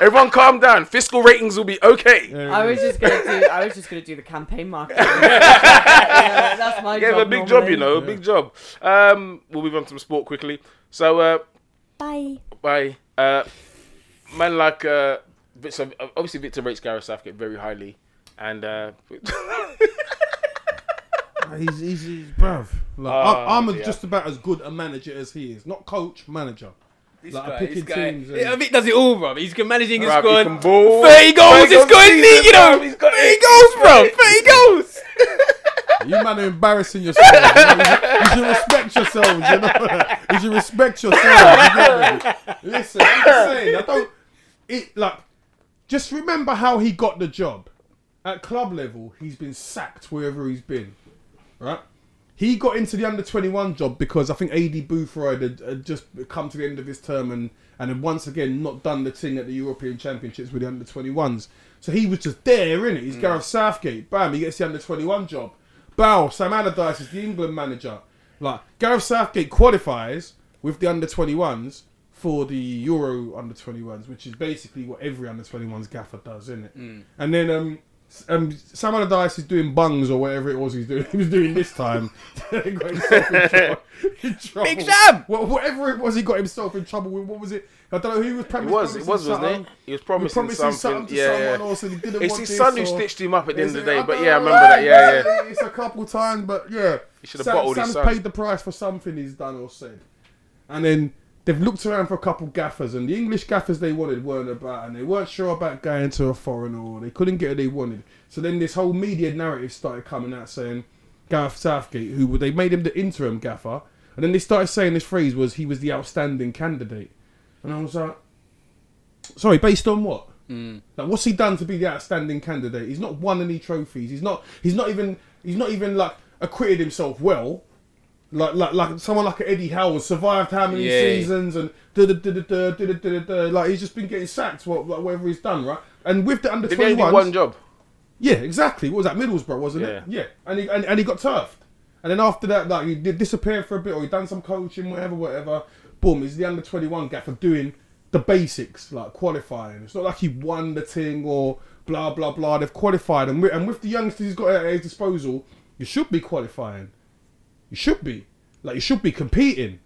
Everyone, calm down. Fiscal ratings will be okay. I was just gonna do I was just gonna do the campaign marketing. yeah, that's my Yeah, job. a big job, you know, a big job. Um, we'll move on to some sport quickly. So, uh, Bye. by uh, man like uh, Vic- so obviously Victor rates Gareth Southgate very highly, and uh, He's, he's, he's bruv. Like, Oh, I, I'm a- dear. just about as good a manager as he is. Not coach, manager. This Like, guy, picking this guy, teams and- yeah, Vic does it all, bro. He's managing his Bruv, he squad. can ball. 30 goals, 30 he's got his league, you know. he's got 30 goals, bro. 30 goals. You man are embarrassing yourselves. you, know? You should respect yourselves. You know, you should respect yourselves. You? Listen, I'm just saying. I don't. It like. Just remember how he got the job. At club level, he's been sacked wherever he's been. Right. He got into the under 21 job because I think Aidy Boothroyd had, had just come to the end of his term and, and had once again not done the thing at the European Championships with the under 21s. So he was just there, innit? He's mm. Gareth Southgate. Bam, he gets the under 21 job. Bow, Sam Allardyce is the England manager. Like, Gareth Southgate qualifies with the under 21s for the Euro under 21s, which is basically what every under 21s gaffer does, isn't it? And then um, um, Sam Allardyce is doing bungs or whatever it was he's doing. He was doing this time. Got himself in trouble- in trouble. Big Sam! Wha- whatever it was, he got himself in trouble with. What was it? I don't know who was It promising. was, it was, wasn't it? He was promising, promising something. something to yeah, someone yeah. else and he didn't It's want his this son who or- stitched him up at the end of the day. But yeah, I remember that. Yeah, yeah. it's- It's a couple times, but yeah. He should have Sam, bottled his son. paid the price for something he's done or said. And then they've looked around for a couple gaffers, and the English gaffers they wanted weren't about, and they weren't sure about going to a foreigner, or they couldn't get what they wanted. So then this whole media narrative started coming out saying Gareth Southgate, who they made him the interim gaffer, and then they started saying this phrase was he was the outstanding candidate, and I was like, sorry, based on what? Mm. Like, what's he done to be the outstanding candidate? He's not won any trophies. He's not. He's not even. He's not even like acquitted himself well like like like someone like Eddie Howe survived how many yeah. seasons and da da da da da da da like he's just been getting sacked what whatever he's done right? And with the under twenty one one job? Yeah exactly. What was that? Middlesbrough wasn't yeah. it? Yeah. And he and, and he got turfed. And then after that like he disappeared for a bit or he done some coaching whatever whatever. Boom he's the under twenty one guy for doing the basics like qualifying. It's not like he won the thing or blah blah blah. They've qualified and with, and with the youngsters he's got at his disposal you should be qualifying. You should be like you should be competing,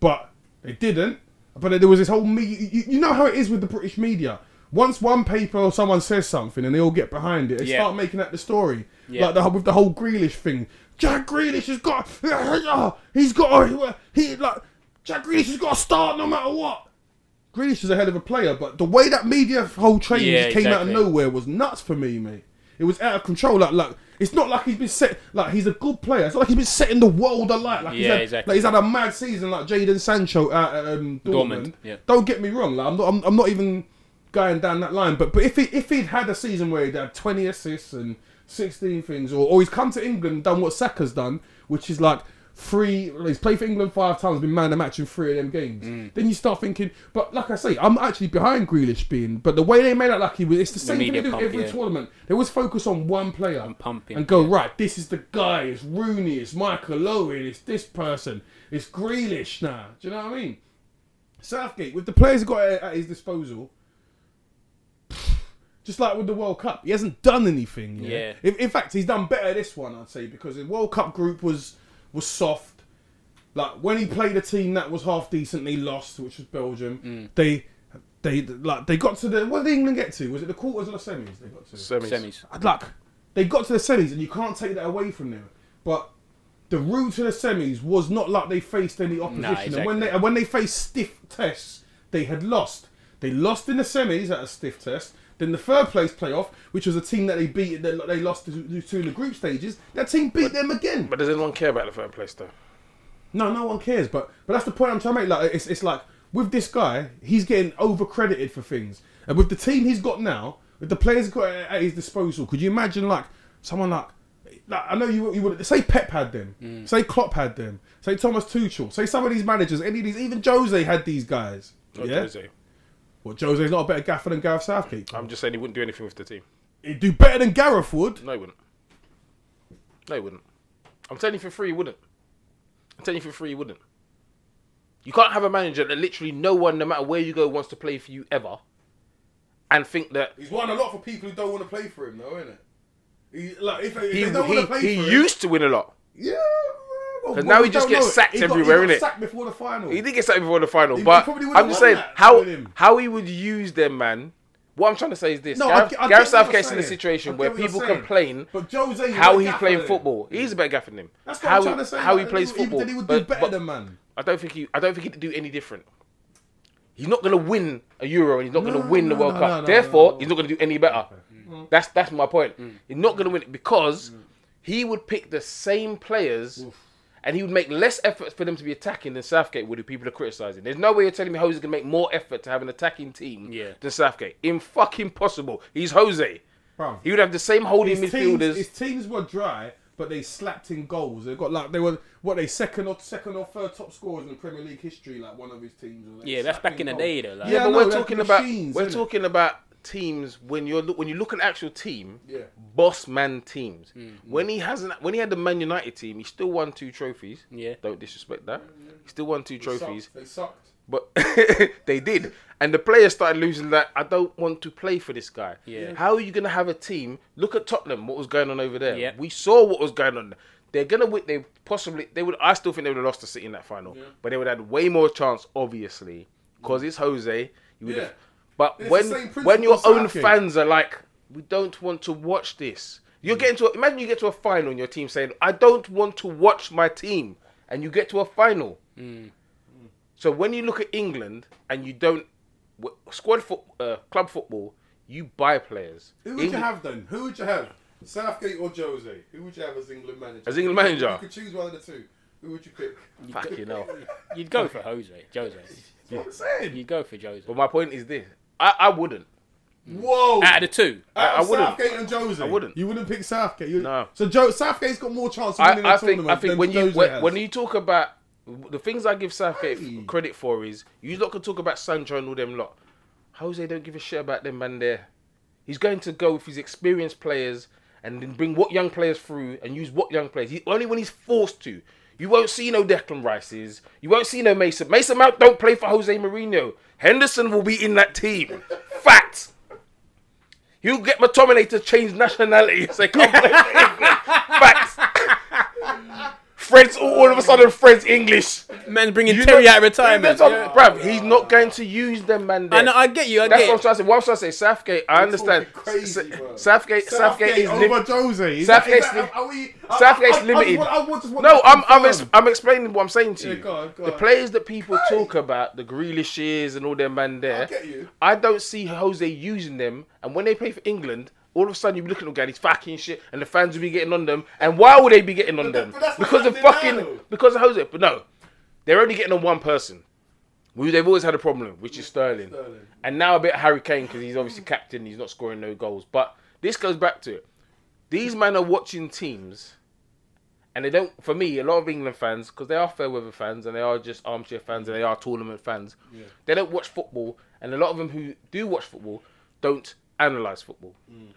but they didn't. But there was this whole me. You, you know how it is with the British media. Once one paper or someone says something and they all get behind it, they Yeah. start making that the story. Yeah. Like the, with the whole Grealish thing. Jack Grealish has got. He's got. He like Jack Grealish has got to start no matter what. Grealish is a hell of a player, but the way that media whole train Yeah, just came out of nowhere was nuts for me, mate. It was out of control. Like, like it's not like he's been set. Like he's a good player. It's not like he's been setting the world alight. Like he's Yeah, had, exactly. like he's had a mad season, like Jadon Sancho at um, Dortmund. Dortmund, yeah. Don't get me wrong. Like I'm not. I'm, I'm not even going down that line. But but if he if he'd had a season where he'd had 20 assists and 16 things, or, or he's come to England and done what Saka's done, which is like three. He's played for England five times, been man of the match in three of them games. Mm. Then you start thinking. But like I say, I'm actually behind Grealish being. But the way they made it like he was, it's the same thing they do pump, every yeah. tournament. They always focus on one player And pumping, and go right. This is the guy. It's Rooney. It's Michael Owen. It's this person. It's Grealish now. Do you know what I mean? Southgate with the players he got at, at his disposal. Just like with the World Cup, he hasn't done anything. Yeah. Yeah. In, in fact, he's done better this one, I'd say, because the World Cup group was was soft. Like when he played a team that was half decent, they lost, which was Belgium. Mm. They they like they got to the what did England get to? Was it the quarters or the semis? They got to Semis. Semis. Like they got to the semis and you can't take that away from them. But the route to the semis was not like they faced any opposition. And when they and when they faced stiff tests, they had lost. They lost in the semis at a stiff test. Then the third place playoff, which was a team that they beat, that they lost to, to in the group stages. That team beat them again. But does anyone care about the third place though? No, no one cares. But but that's the point I'm trying to make. Like it's it's like with this guy, he's getting over credited for things, and with the team he's got now, with the players he's got at at his disposal, could you imagine like someone like. Like, I know you. You would say Pep had them. Mm. Say Klopp had them. Say Thomas Tuchel. Say some of these managers. Any of these, even Jose had these guys. Not yeah. Jose. Well, Jose's not a better gaffer than Gareth Southgate. I'm just saying he wouldn't do anything with the team. He'd do better than Gareth would. No, he wouldn't. No, he wouldn't. I'm telling you for free, he wouldn't. I'm telling you for free, he wouldn't. You can't have a manager that literally no one, no matter where you go, wants to play for you ever, and think that He's won a lot for people who don't want to play for him, though, isn't it? He, like, if, if he they don't want to play he, for him, used to win a lot. Yeah. Oh, well, 'Cause well, now he just gets know. sacked He got- everywhere, he got innit? Sacked before the final. He did get sacked before the final, He- he but probably would've I'm just saying how how he would use them, man. What I'm trying to say is this: No, Gareth, get- I Gareth Southgate's in a situation where get what you're people complain But Jose, how he's playing then. football. He's a better gaffer than him. That's what how I'm he, trying to say. how he plays football. He, he would do but- better than man. I don't think he. I don't think he'd do any different. He's not going to win a Euro and he's not going to win the World no, Cup. no, no, Therefore, no. he's not going to do any better. Mm. That's that's my point. Mm. He's not going to win it because mm. he would pick the same players. And he would make less effort for them to be attacking than Southgate would if people are criticising. There's no way you're telling me Jose's going to make more effort to have an attacking team Yeah. than Southgate. In fucking possible. He's Jose. Bro. He would have the same holding His teams, midfielders. his teams were dry, but they slapped in goals. They got like they were what they second or second or third top scorers in Premier League history. Like one of his teams. or Yeah, that's back in the day, though. Like, Yeah, Yeah, but no, we're they're talking about machines, we're innit? talking about teams when you're when you look at actual team, Yeah. boss man teams. Mm, When he hasn't when he had the Man United team, he still won two trophies. Yeah. Don't disrespect that. He still won two They trophies. sucked. They sucked. but they did. And the players started losing that. I don't want to play for this guy. Yeah. How are you going to have a team? Look at Tottenham. What was going on over there? Yeah. We saw what was going on. They're gonna win. They possibly they would. I still think they would have lost to City in that final, yeah. but they would have had way more chance, obviously, because it's Jose. You would Yeah. have. But It's when same when your as own Southgate. fans are like, we don't want to watch this. You're getting to a, imagine you get to a final and your team saying, I don't want to watch my team, and you get to a final. So when you look at England and you don't w- squad foot, uh, club football, you buy players. Who would you England- have then? Who would you have? Southgate or Jose? Who would you have as England manager? As England manager? You could choose one of the two. Who would you pick? Fucking hell. You'd go for Jose. Jose. That's what I'm saying. You'd go for Jose. But my point is this: I, I wouldn't. Whoa! Out of the two. Out I of wouldn't. Southgate and Jose. I wouldn't. You wouldn't pick Southgate. You, No. So Joe, Southgate's got more chance of winning I, I the think tournament I think than when you Jose when, has. when you talk about the things I give Southgate credit for is you lot can talk about Sancho and all them lot. Jose don't give a shit about them man there. He's going to go with his experienced players and then bring what young players through and use what young players. He, only when he's forced to. You won't see no Declan Rices. You won't see no Mason. Mason Mount don't play for Jose Mourinho. Henderson will be in that team. Fact. He'll get McTominay to change nationality and come play for England. Facts. Fred's all, all of a sudden Fred's English. Man bringing You Terry know- out of retirement. That's what- Bruv, he's not going to use them man there. I know. I get you. I That's get. what I'm trying to say. What I'm trying to say, Southgate, I understand. crazy, Sa- bro. Southgate, Southgate is over lim- Jose. Is Southgate's that, is that, are I- Southgate's I- I- I limited. just I want- just want No, I'm I'm, ex- I'm explaining what I'm saying to Yeah, you. go on, go the players that people Hey. talk about, the Grealishes and all them man there, I get you. I don't see Jose using them. And when they play for England, all of a sudden you be looking at he's fucking shit, and the fans will be getting on them. And why would they be getting on But them? what Because of fucking now, because of Jose. But no, they're only getting on one person. Who they've always had a problem with, which is Sterling. Sterling. And now a bit of Harry Kane because he's obviously captain. He's not scoring no goals. But this goes back to it. These men are watching teams, and they don't. For me, a lot of England fans, because they are fair weather fans and they are just armchair fans and they are tournament fans. They don't watch football, and a lot of them who do watch football don't analyze football. Mm.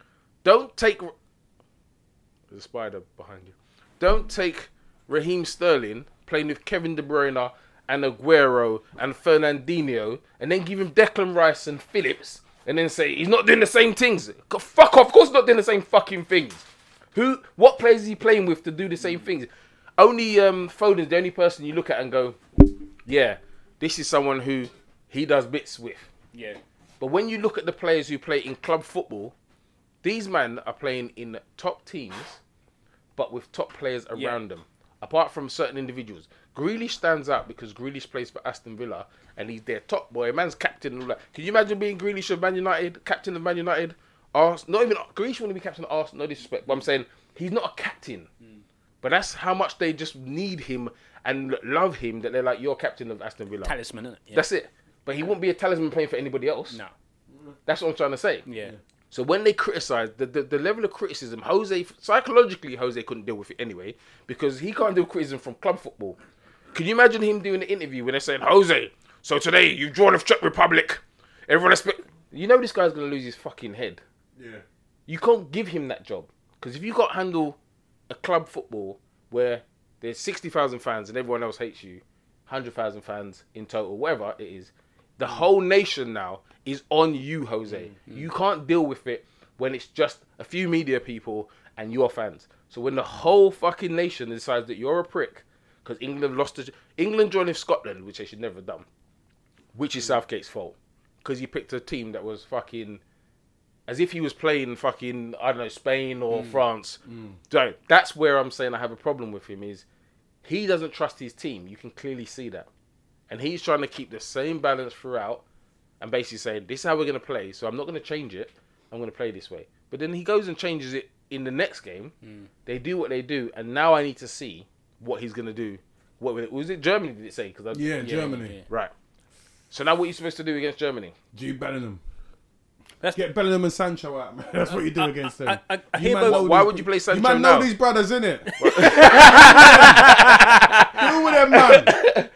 Don't take. There's a spider behind you. Don't take Raheem Sterling playing with Kevin De Bruyne and Aguero and Fernandinho, and then give him Declan Rice and Phillips, and then say he's not doing the same things. Fuck off! Of course, he's not doing the same fucking things. Who? What players is he playing with to do the same things? Only um, Foden's the only person you look at and go, yeah, this is someone who he does bits with. Yeah. But when you look at the players who play in club football, these men are playing in top teams, but with top players around Yeah. them. Apart from certain individuals, Grealish stands out because Grealish plays for Aston Villa and he's their top boy. Man's captain and all that. Can you imagine being Grealish of Man United, captain of Man United? Ars- not even Grealish wouldn't be captain of Arsenal. No disrespect, but I'm saying he's not a captain. Hmm. But that's how much they just need him and love him that they're like, you're captain of Aston Villa. Talisman, innit? Yeah. That's it. But he wouldn't be a talisman playing for anybody else. no. That's what I'm trying to say. Yeah. So when they criticize the, the the level of criticism, Jose psychologically Jose couldn't deal with it anyway because he can't deal criticism from club football. Can you imagine him doing an interview when they're saying Jose? So today you've drawn with Czech Republic. Everyone expect you know this guy's gonna lose his fucking head. Yeah. You can't give him that job because if you can't handle a club football where there's sixty thousand fans and everyone else hates you, hundred thousand fans in total, whatever it is, the mm. whole nation now is on you, Jose. Mm, mm. You can't deal with it when it's just a few media people and your fans. So when the whole fucking nation decides that you're a prick because England lost to England joining Scotland, which they should never have done, which is mm. Southgate's fault because he picked a team that was fucking as if he was playing fucking I don't know Spain or France. So that's where I'm saying I have a problem with him is he doesn't trust his team. You can clearly see that, and he's trying to keep the same balance throughout, and basically saying this is how we're going to play. So I'm not going to change it. I'm going to play this way. But then he goes and changes it in the next game. Hmm. They do what they do, and now I need to see what he's going to do. What was it? Germany? Did it say? Because Yeah, Germany. yeah. Right. So now what are you supposed to do against Germany? Jude Bellingham. That's- Get Bellingham and Sancho out, man. That's what you do against them. I- I- I You man Why these- would you play Sancho You man now? know these brothers, innit? Who with them, man?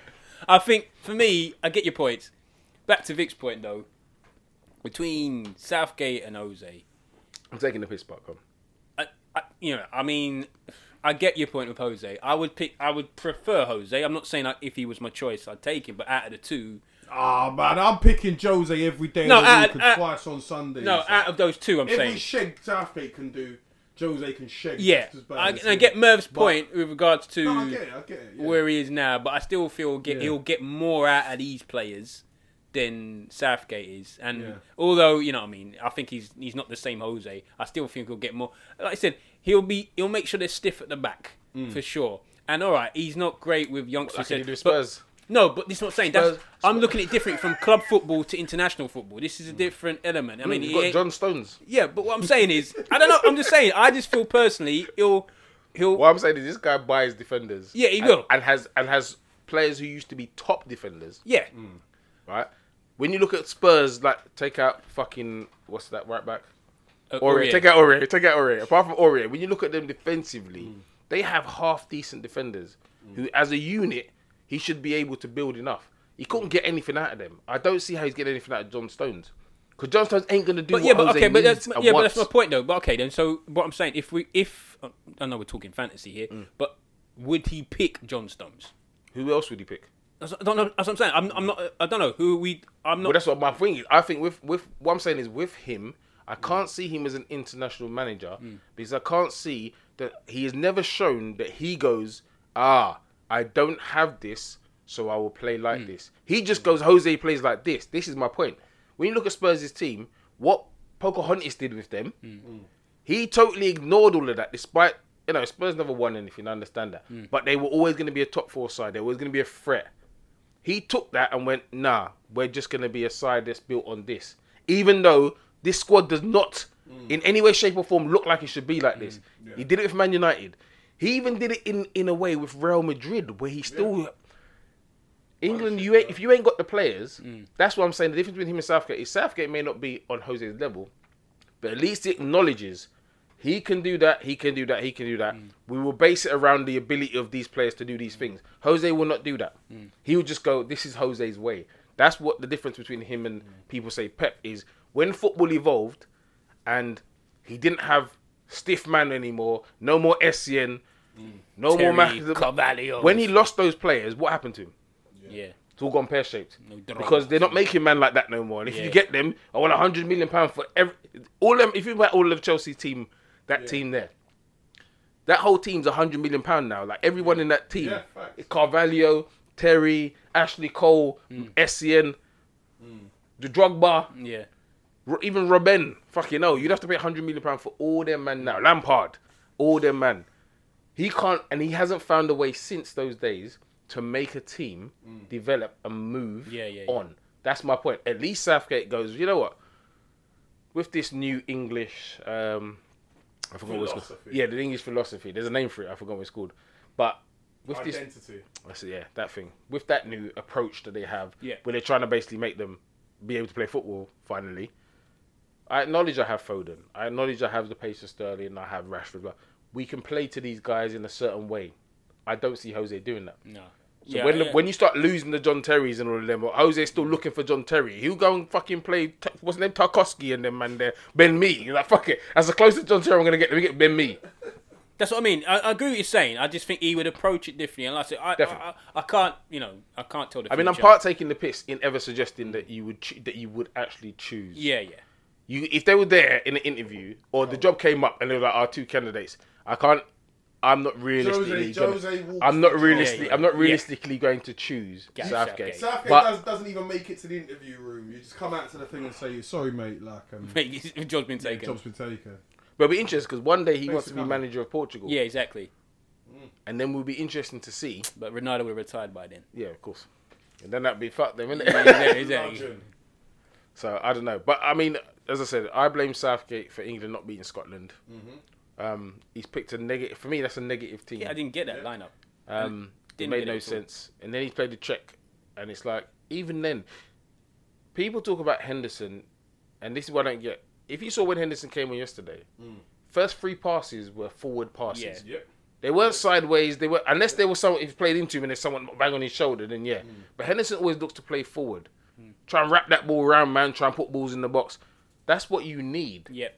I think for me, I get your points. Back to Vic's point though, between Southgate and Jose, I'm taking the piss back on. I, I, you know, I mean, I get your point with Jose. I would pick, I would prefer Jose. I'm not saying like, if he was my choice, I'd take him. But out of the two, Ah man, I'm picking Jose every day No, of the out- week and out- twice on Sundays. No, out of those two, I'm every saying. shed Southgate can do, Jose can shed. Yeah, just as I, I get Merv's But- point with regards to No, I get it. I get it. Yeah. where he is now, but I still feel get, Yeah. he'll get more out of these players than Southgate is. And Yeah. although you know, what I mean, I think he's he's not the same Jose. I still think he'll get more. Like I said, he'll be he'll make sure they're stiff at the back Mm. for sure. And all right, he's not great with youngsters. Like he but- Spurs. no, but this is what I'm saying. That's, Spurs- I'm looking at it different from club football to international football. This is a mm. different element. I mm, mean, You've he got John Stones. yeah, but what I'm saying is, I don't know. I'm just saying. I just feel personally, he'll he'll What I'm saying is this guy buys defenders. Yeah, he and- will. and has and has players who used to be top defenders. yeah. Mm. right? When you look at Spurs, like take out fucking what's that right back? Uh, Aurier. Take out Aurier. Take out Aurier. Apart from Aurier, when you look at them defensively, they have half decent defenders who, as a unit, he should be able to build enough. He couldn't get anything out of them. I don't see how he's getting anything out of John Stones. Because John Stones ain't gonna do But what yeah, but Jose okay, but that's yeah, but that's my point though. But okay, then so what I'm saying, if we if I know we're talking fantasy here, Mm. but would he pick John Stones? Who else would he pick? That's, I don't know. That's what I'm saying. I'm, I'm not. I don't know who we. I'm not. Well, not. that's what my thing is. I think with with what I'm saying is with him, I can't see him as an international manager hmm. because I can't see that he has never shown that he goes, ah, I don't have this, so I will play like hmm. this. He just hmm. goes, Jose plays like this. This is my point. When you look at Spurs' team, what Pocahontas did with them, he totally ignored all of that, despite you know Spurs never won anything. I understand that, but they were always going to be a top four side. They were always going to be a threat. He took that and went, nah, we're just going to be a side that's built on this. Even though this squad does not, mm. in any way, shape, or form, look like it should be like mm, this. He did it with Man United. He even did it in, in a way with Real Madrid, where he still. England, you ain't, if you ain't got the players, mm. that's what I'm saying. The difference between him and Southgate is Southgate may not be on Jose's level, but at least he acknowledges he can do that, he can do that, he can do that. Mm. We will base it around the ability of these players to do these mm. things. Jose will not do that. Mm. He will just go, this is Jose's way. That's what the difference between him and people say Pep is when football evolved and he didn't have stiff man anymore, no more Essien, no Terry, more man. Carvalho. When he lost those players, what happened to him? yeah. It's all gone pear shaped No because they're not making man like that no more. And if Yeah. you get them, I want a hundred million pound for every all them. If you buy all of Chelsea team, that team there, that whole team's a hundred million pound now. Like everyone in that team, Yeah. Carvalho, Terry, Ashley Cole, Mm. Essien, the Drogba, Yeah. Ro- even Robben. Fucking hell, you'd have to pay a hundred million pound for all them man now. Lampard, all them man. He can't, and he hasn't found a way since those days to make a team develop and move Yeah, yeah, yeah. on. That's my point. At least Southgate goes. You know what? With this new English, um, I forgot what it's called. Philosophy. Yeah, the English philosophy. There's a name for it. I forgot what it's called. But with this, Identity. I said, yeah, that thing. With that new approach that they have, Yeah. where they're trying to basically make them be able to play football finally. I acknowledge I have Foden. I acknowledge I have the pace of Sterling. I have Rashford. But we can play to these guys in a certain way. I don't see Jose doing that. No. So yeah, when yeah. when you start losing the John Terrys and all of them, or Jose's still looking for John Terry, he'll go and fucking play. What's his name? Tarkowski and them man there. Ben Mee. You're like fuck it. As the closest John Terry I'm gonna get, let me get Ben Mee. That's what I mean. I, I agree with what you're saying. I just think he would approach it differently. And like I said, I, I, I, I can't, you know, I can't tell the I mean, I'm future. part taking the piss in ever suggesting that you would choo- that you would actually choose. Yeah, yeah. You if they were there in an interview or the oh. job came up and they were like our two candidates, I can't. I'm not realistically. Jose, gonna- Jose I'm not realistically. yeah. I'm not Yeah. realistically going to choose Yeah, Southgate. Southgate. Southgate But- does, doesn't even make it to the interview room. You just come out to the thing and say, "Sorry, mate, like um, Mate, his job's been taken. job's been taken." But it'll be interesting because one day he Thanks wants to be coming. manager of Portugal. Yeah, exactly. And then we'll be interesting to see. But Ronaldo would have retired by then. Yeah, of course. And then that'd be fuck them, innit? exactly, exactly. So I don't know. But I mean, as I said, I blame Southgate for England not beating Scotland. Um, he's picked a negative. For me, that's a negative team. Yeah, I didn't get that lineup. Um, it Didn't made get it no sense. And then he played the Czech, and it's like even then, people talk about Henderson, and this is what I don't get. If you saw when Henderson came on yesterday, first three passes were forward passes. Yeah. Yep. They weren't sideways. They were unless there was someone if he played into him and there's someone bang on his shoulder, then yeah. But Henderson always looks to play forward, try and wrap that ball around, man. Try and put balls in the box. That's what you need. Yep.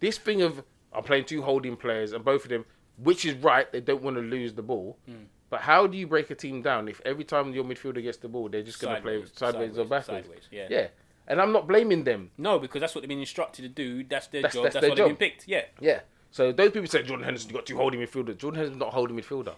This thing of I'm playing two holding players and both of them, which is right, they don't want to lose the ball. Hmm. But how do you break a team down if every time your midfielder gets the ball, they're just going to play sideways, or backwards? Sideways, yeah. Yeah, and I'm not blaming them. No, because that's what they've been instructed to do. That's their That's- job. that's That's, their what job. they've been picked. Yeah. Yeah. So those people say Jordan Henderson, you got two holding midfielders. Jordan Henderson's not a holding midfielder.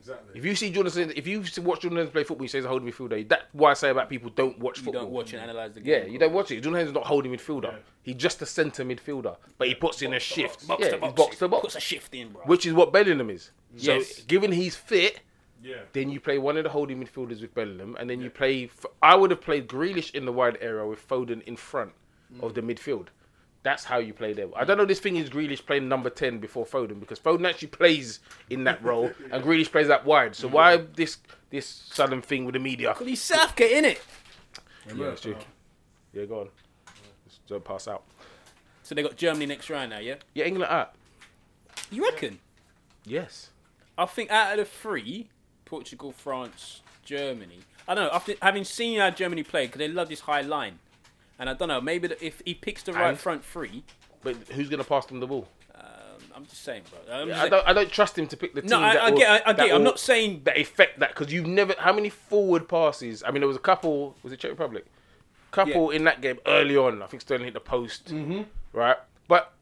Exactly. If you see Jordan, Henderson- if you watch Jordan Henderson play football, he says a holding midfielder. That's why I say about people don't watch You football. don't watch and analyze the game. Yeah, you don't watch it. Jordan Henderson's not holding midfielder. Yeah. He's just a centre midfielder, but he puts in a shift. Box yeah, to box. box to box, Puts a shift in, bro. which is what Bellingham is. So, given he's fit, Yeah. then you play one of the holding midfielders with Bellingham, and then you play. I would have played Grealish in the wide area with Foden in front of mm. the midfield. That's how you play there. I don't know. This thing is Grealish playing number ten before Foden because Foden actually plays in that role, and Grealish plays that wide. So why this this sudden thing with the media? Because he's Southgate, in it. Yeah, it's true. Yeah, go on. Just don't pass out. So they got Germany next round now, yeah. Yeah, England up. You reckon? Yes. I think out of the three, Portugal, France, Germany. I don't know. After having seen how Germany play, because they love this high line, and I don't know. Maybe the, if he picks the right And? front three, But who's gonna pass them the ball? um, I'm just saying, bro. I'm Yeah, just I saying- don't. I don't trust him to pick the team. no, I, that I will- get, I, I that get. I'm will- not saying that effect that because you've never. How many forward passes? I mean, there was a couple. Was it Czech Republic? Couple in that game early on. I think Sterling hit the post. Mm-hmm. Right, but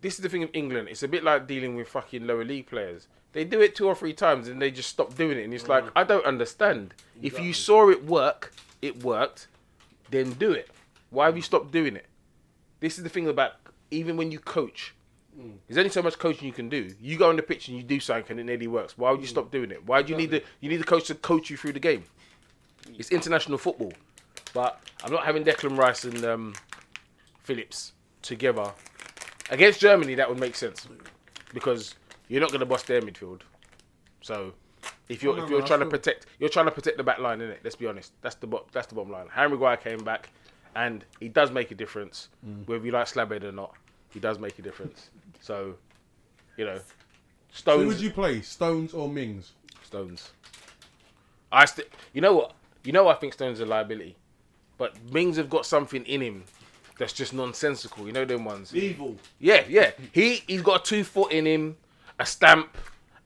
this is the thing of England. It's a bit like dealing with fucking lower league players. They do it two or three times and they just stop doing it. And it's like I don't understand. If you saw it work, it worked. Then do it. Why have you stopped doing it? This is the thing about even when you coach. Mm. There's only so much coaching you can do. You go on the pitch and you do something and it nearly works. Why would you mm. stop doing it? Why do you need the you need the coach to coach you through the game? Mm. It's international football, but I'm not having Declan Rice and um, Phillips together against Germany. That would make sense because you're not going to bust their midfield. So if you're Oh, no, if you're no, trying to protect, you're trying to protect the back line, isn't it? Let's be honest. That's the that's the bottom line. Harry Maguire came back, and he does make a difference. Mm. Whether you like Slabhead or not, he does make a difference. So, you know, Stones. Who would you play, Stones or Mings? Stones. I st- you know what? You know I think Stones is a liability, but Mings have got something in him that's just nonsensical. You know them ones. Evil. Yeah, yeah. He he's got a two foot in him, a stamp,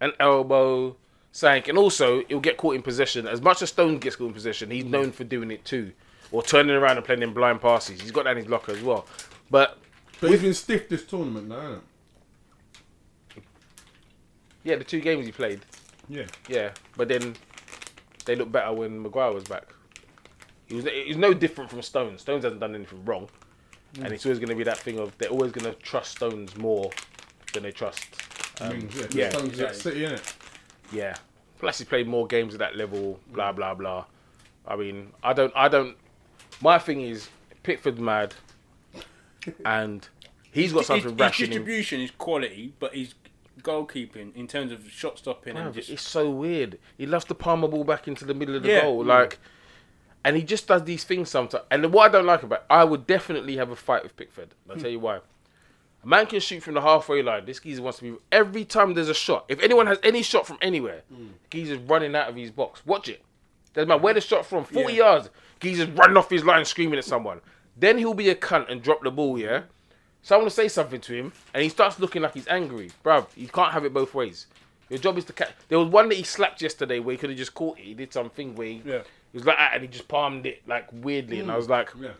an elbow, sank, and also he'll get caught in possession. As much as Stone gets caught in possession, he's known for doing it too, or turning around and playing in blind passes. He's got that in his locker as well. But But he's been stiff this tournament now, hasn't yeah, the two games he played. Yeah. yeah. But then they look better when Maguire was back. He was he's no different from Stones. Stones hasn't done anything wrong, and it's always going to be that thing of they're always going to trust Stones more than they trust um, yeah. yeah, Stones is at exactly. City, innit? Yeah. Plus, he's played more games at that level. Blah blah blah. I mean, I don't. I don't. My thing is Pickford's mad, and he's got something his, his distribution is quality, but his goalkeeping in terms of shot stopping and just it's so weird. He loves to palm a ball back into the middle of the Yeah. goal, like, and he just does these things sometimes. And what I don't like about, I would definitely have a fight with Pickford. I'll hmm. tell you why. A man can shoot from the halfway line. This geezer wants to be every time there's a shot. If anyone has any shot from anywhere, hmm. geezer's running out of his box. Watch it. Doesn't matter where the shot from. Forty Yeah. yards. Geezer's running off his line, screaming at someone. Then he'll be a cunt and drop the ball. Yeah. Someone will say something to him, and he starts looking like he's angry. Bruv, you can't have it both ways. Your job is to catch. There was one that he slapped yesterday where he could have just caught it. He did something where he, Yeah. he was like that, and he just palmed it like weirdly, and I was like, Yeah.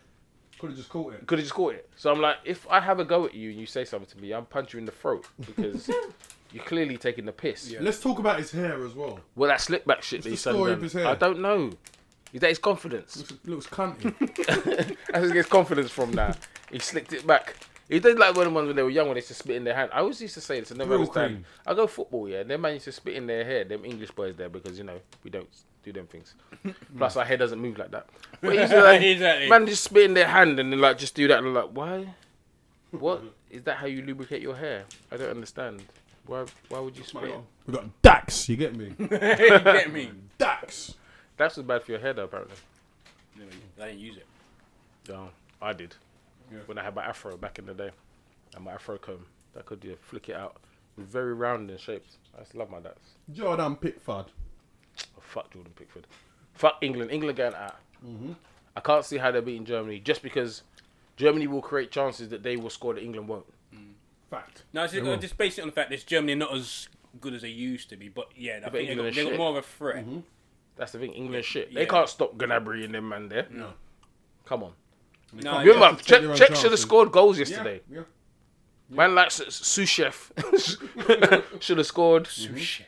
Could have just caught it. could have just caught it. So I'm like, if I have a go at you and you say something to me, I'm punch you in the throat because you're clearly taking the piss. Yeah. Let's talk about his hair as well. Well, that slick back shit that the he's story of his hair? I don't know. Is that his confidence? Looks, looks cunty. That's where he gets confidence from now. He slicked it back. He did like one of the ones when they were young when they used to spit in their hand. I always used to say this, I never Real understand. cream. I go football, yeah, and them man used to spit in their hair, them English boys there, because, you know, we don't do them things. Plus, our hair doesn't move like that. But he used to, like, Exactly. man just spit in their hand and then, like, just do that. And I'm like, why? What? Is that how you lubricate your hair? I don't understand. Why, why would you spit? we got Dax, you get me? you get me. Dax. That's was bad for your hair, though, apparently. I didn't use it. No, I did. Yeah. When I had my afro back in the day. And my afro comb. That could yeah, flick it out. It was very round in shapes. I just love my Dax. Jordan Pickford. Oh, fuck Jordan Pickford. Fuck England. England getting out. Mm-hmm. I can't see how they're beating Germany just because Germany will create chances that they will score that England won't. Mm. Fact. No, it's just, They will. just based it on the fact that Germany are not as good as they used to be. But yeah, I but think they England got, they got more of a threat. Mm-hmm. That's the thing. England shit. Yeah. They can't stop Gnabry and them man there. No. Come on. No, You Yeah, remember, take check, your own check should have chances. scored goals yesterday. yeah. Man like Su- Souček should have scored. Shit.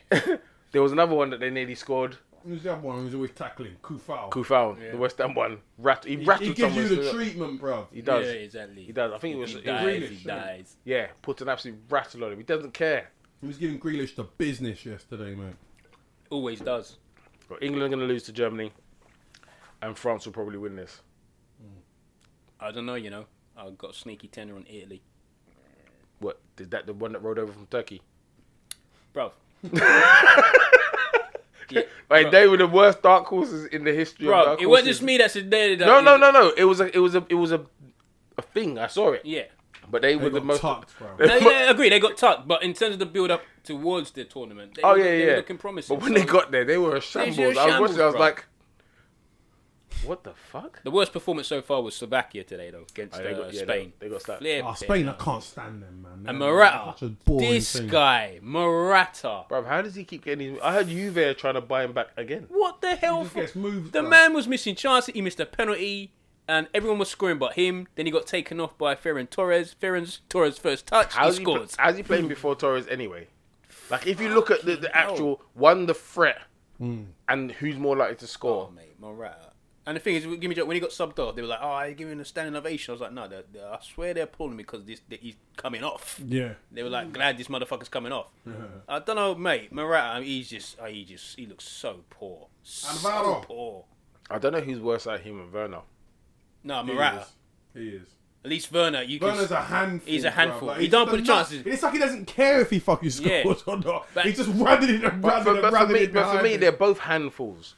There was another one that they nearly scored. Who's the other one who's always tackling? Coufal. Coufal, Yeah. the West Ham one. Rat- he He, rattled he gives you the treatment, bro. He does. Yeah, exactly. He does. I think it was. He it was dies. Grealish, He isn't dies. yeah, put an absolute rattle on him. He doesn't care. He was giving Grealish the business yesterday, man. Always does. But England are going to lose to Germany, and France will probably win this. I don't know. You know, I got a sneaky tenner on Italy, What? Is that the one that rode over from Turkey? bro. Like Bruv. they were the worst dark horses in the history of Bro, dark it wasn't just me that said that. No, no, no, no. It was a, it was a, it was a, a thing. I saw it, Yeah. But they, They were the most. tucked, bro. No, yeah, I agree. They got tucked, but in terms of the build up towards the tournament, they Oh were, yeah, they yeah. were looking promising. But when so- they got there, they were a shambles. I was shambles, watching. I was like, what the fuck? the worst performance so far was Slovakia today, though, against Oh, they uh, got- yeah, Spain. They, they got slapped. Flip Oh, it, Spain, I can't stand them, man. And They're Morata, such a boring this thing. guy, Morata. Bro, how does he keep getting? His... I heard Juve trying to buy him back again. What the hell? He just gets moved. The bro. man was missing chances. He missed a penalty, and everyone was scoring but him. Then he got taken off by Ferran Torres. Ferran Torres' first touch, How's he he, pl- scores. how's he playing before Torres anyway? Like if you look at the, the actual one, the threat, hmm. and who's more likely to Oh, score. mate, Morata. And the thing is, give me a joke, when he got subbed off, they were like, "Oh, I give him a standing ovation." I was like, "No, they're, they're- I swear they're pulling me because this that he's coming off." Yeah. They were like, "Glad this motherfucker's coming off." I don't know, mate. Morata, he's just, oh, he just, he looks so poor, so Alvaro. poor. I don't know who's worse at him and Werner. No, He is. He is. At least Werner, you can. Werner's a handful. He's a handful. Like, He don't put the chances. It's like he doesn't care if he fucking scores Yeah. or not. But- He's just running it and But running for, it but and for running me, it but for me, they're both handfuls.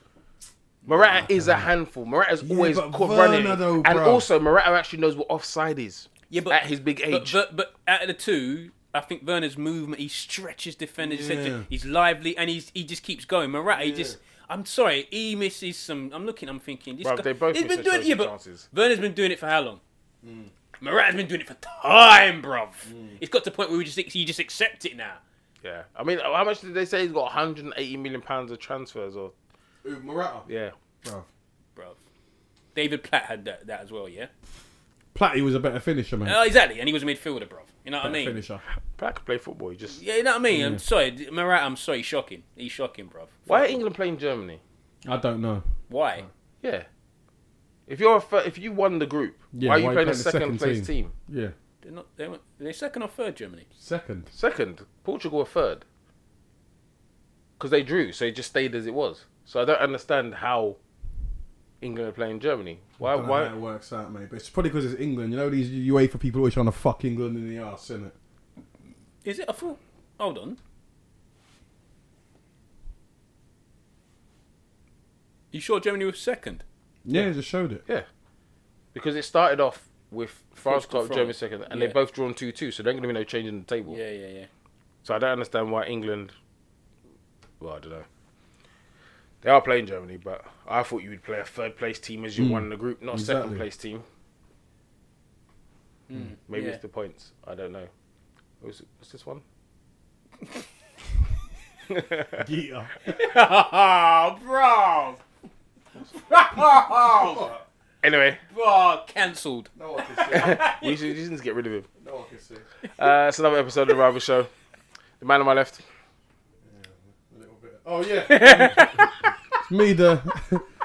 Morata is a handful. Morata's Yeah, always caught Werner running, though, and also Morata actually knows what offside is. Yeah, but at his big age, but, but out of the two, I think Werner's movement, he stretches defenders. he's- Yeah. He's lively and he's he just keeps going. Morata, he just. I'm sorry, he misses some. I'm looking, I'm thinking. This Bruv, guy, they both he's miss been their doing it, yeah, but chances. Werner's been doing it for how long? Hmm. Morata's been doing it for time, bruv. Hmm. It's got to the point where we just you just accept it now. yeah. I mean, how much did they say he's got 180 million pounds of transfers? Or Ooh, Morata. yeah, Bruv. Bruv. David Platt had that, that as well, yeah? Platty was a better finisher, man. Oh, uh, exactly, and he was a midfielder, bro. You know what I better mean? finisher. Platt could play football. He just Yeah, you know what I mean? I'm sorry, Morata, I'm sorry, shocking. He's shocking, bro. why are England playing Germany? I don't know. Why? Yeah. If you're a fir- if you won the group, Yeah, why are you why playing a the second, place team? Yeah. They're not. They were they're second or third Germany. Second. Second, Portugal were third. Because they drew, so it just stayed as it was. So I don't understand how England are playing Germany. Why? I don't know Why? how it works out, mate. But it's probably because it's England. You know these UEFA people always trying to fuck England in the arse, innit? Is it? I thought. Hold on. You sure Germany was second? Yeah, it just showed it. Yeah. Because it started off with France to got Germany second, and Yeah. they both drawn two two. So there's going to be no change in the table. Yeah, yeah, yeah. So I don't understand why England. Well, I don't know. They are playing Germany, but I thought you would play a third place team as you won the group, not a second place team. Mm, Maybe yeah. it's the points. I don't know. What's, what's this one? Yeah. Oh, bro. Bro. Anyway, Bro, cancelled. No one can see. we should we just need to get rid of him. No one can see. Uh, it's another episode of the Rival Show. The man on my left. A little bit. Oh yeah. it's me, the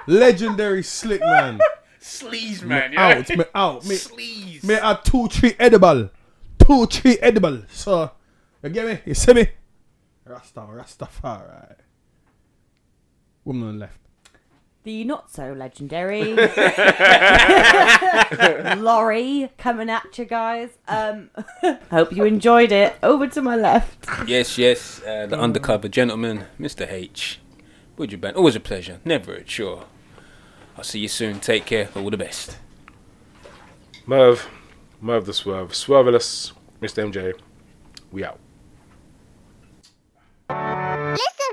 legendary slick man. Sleaze, Me. Yeah. out, me out, me, Sleaze. me a two tree edible, two tree edible. So you get me? You see me? Rasta, Rastafari. Woman on the left. The not so legendary Lori coming at you guys. Um, hope you enjoyed it. Over to my left. Yes, yes. Uh, the undercover gentleman, Mr. H. Would you, Ben? Always a pleasure. Never a chore. I'll see you soon. Take care. All the best. Merv, Merv the Swerve, Swerveless, Mr. MJ, we out. Listen.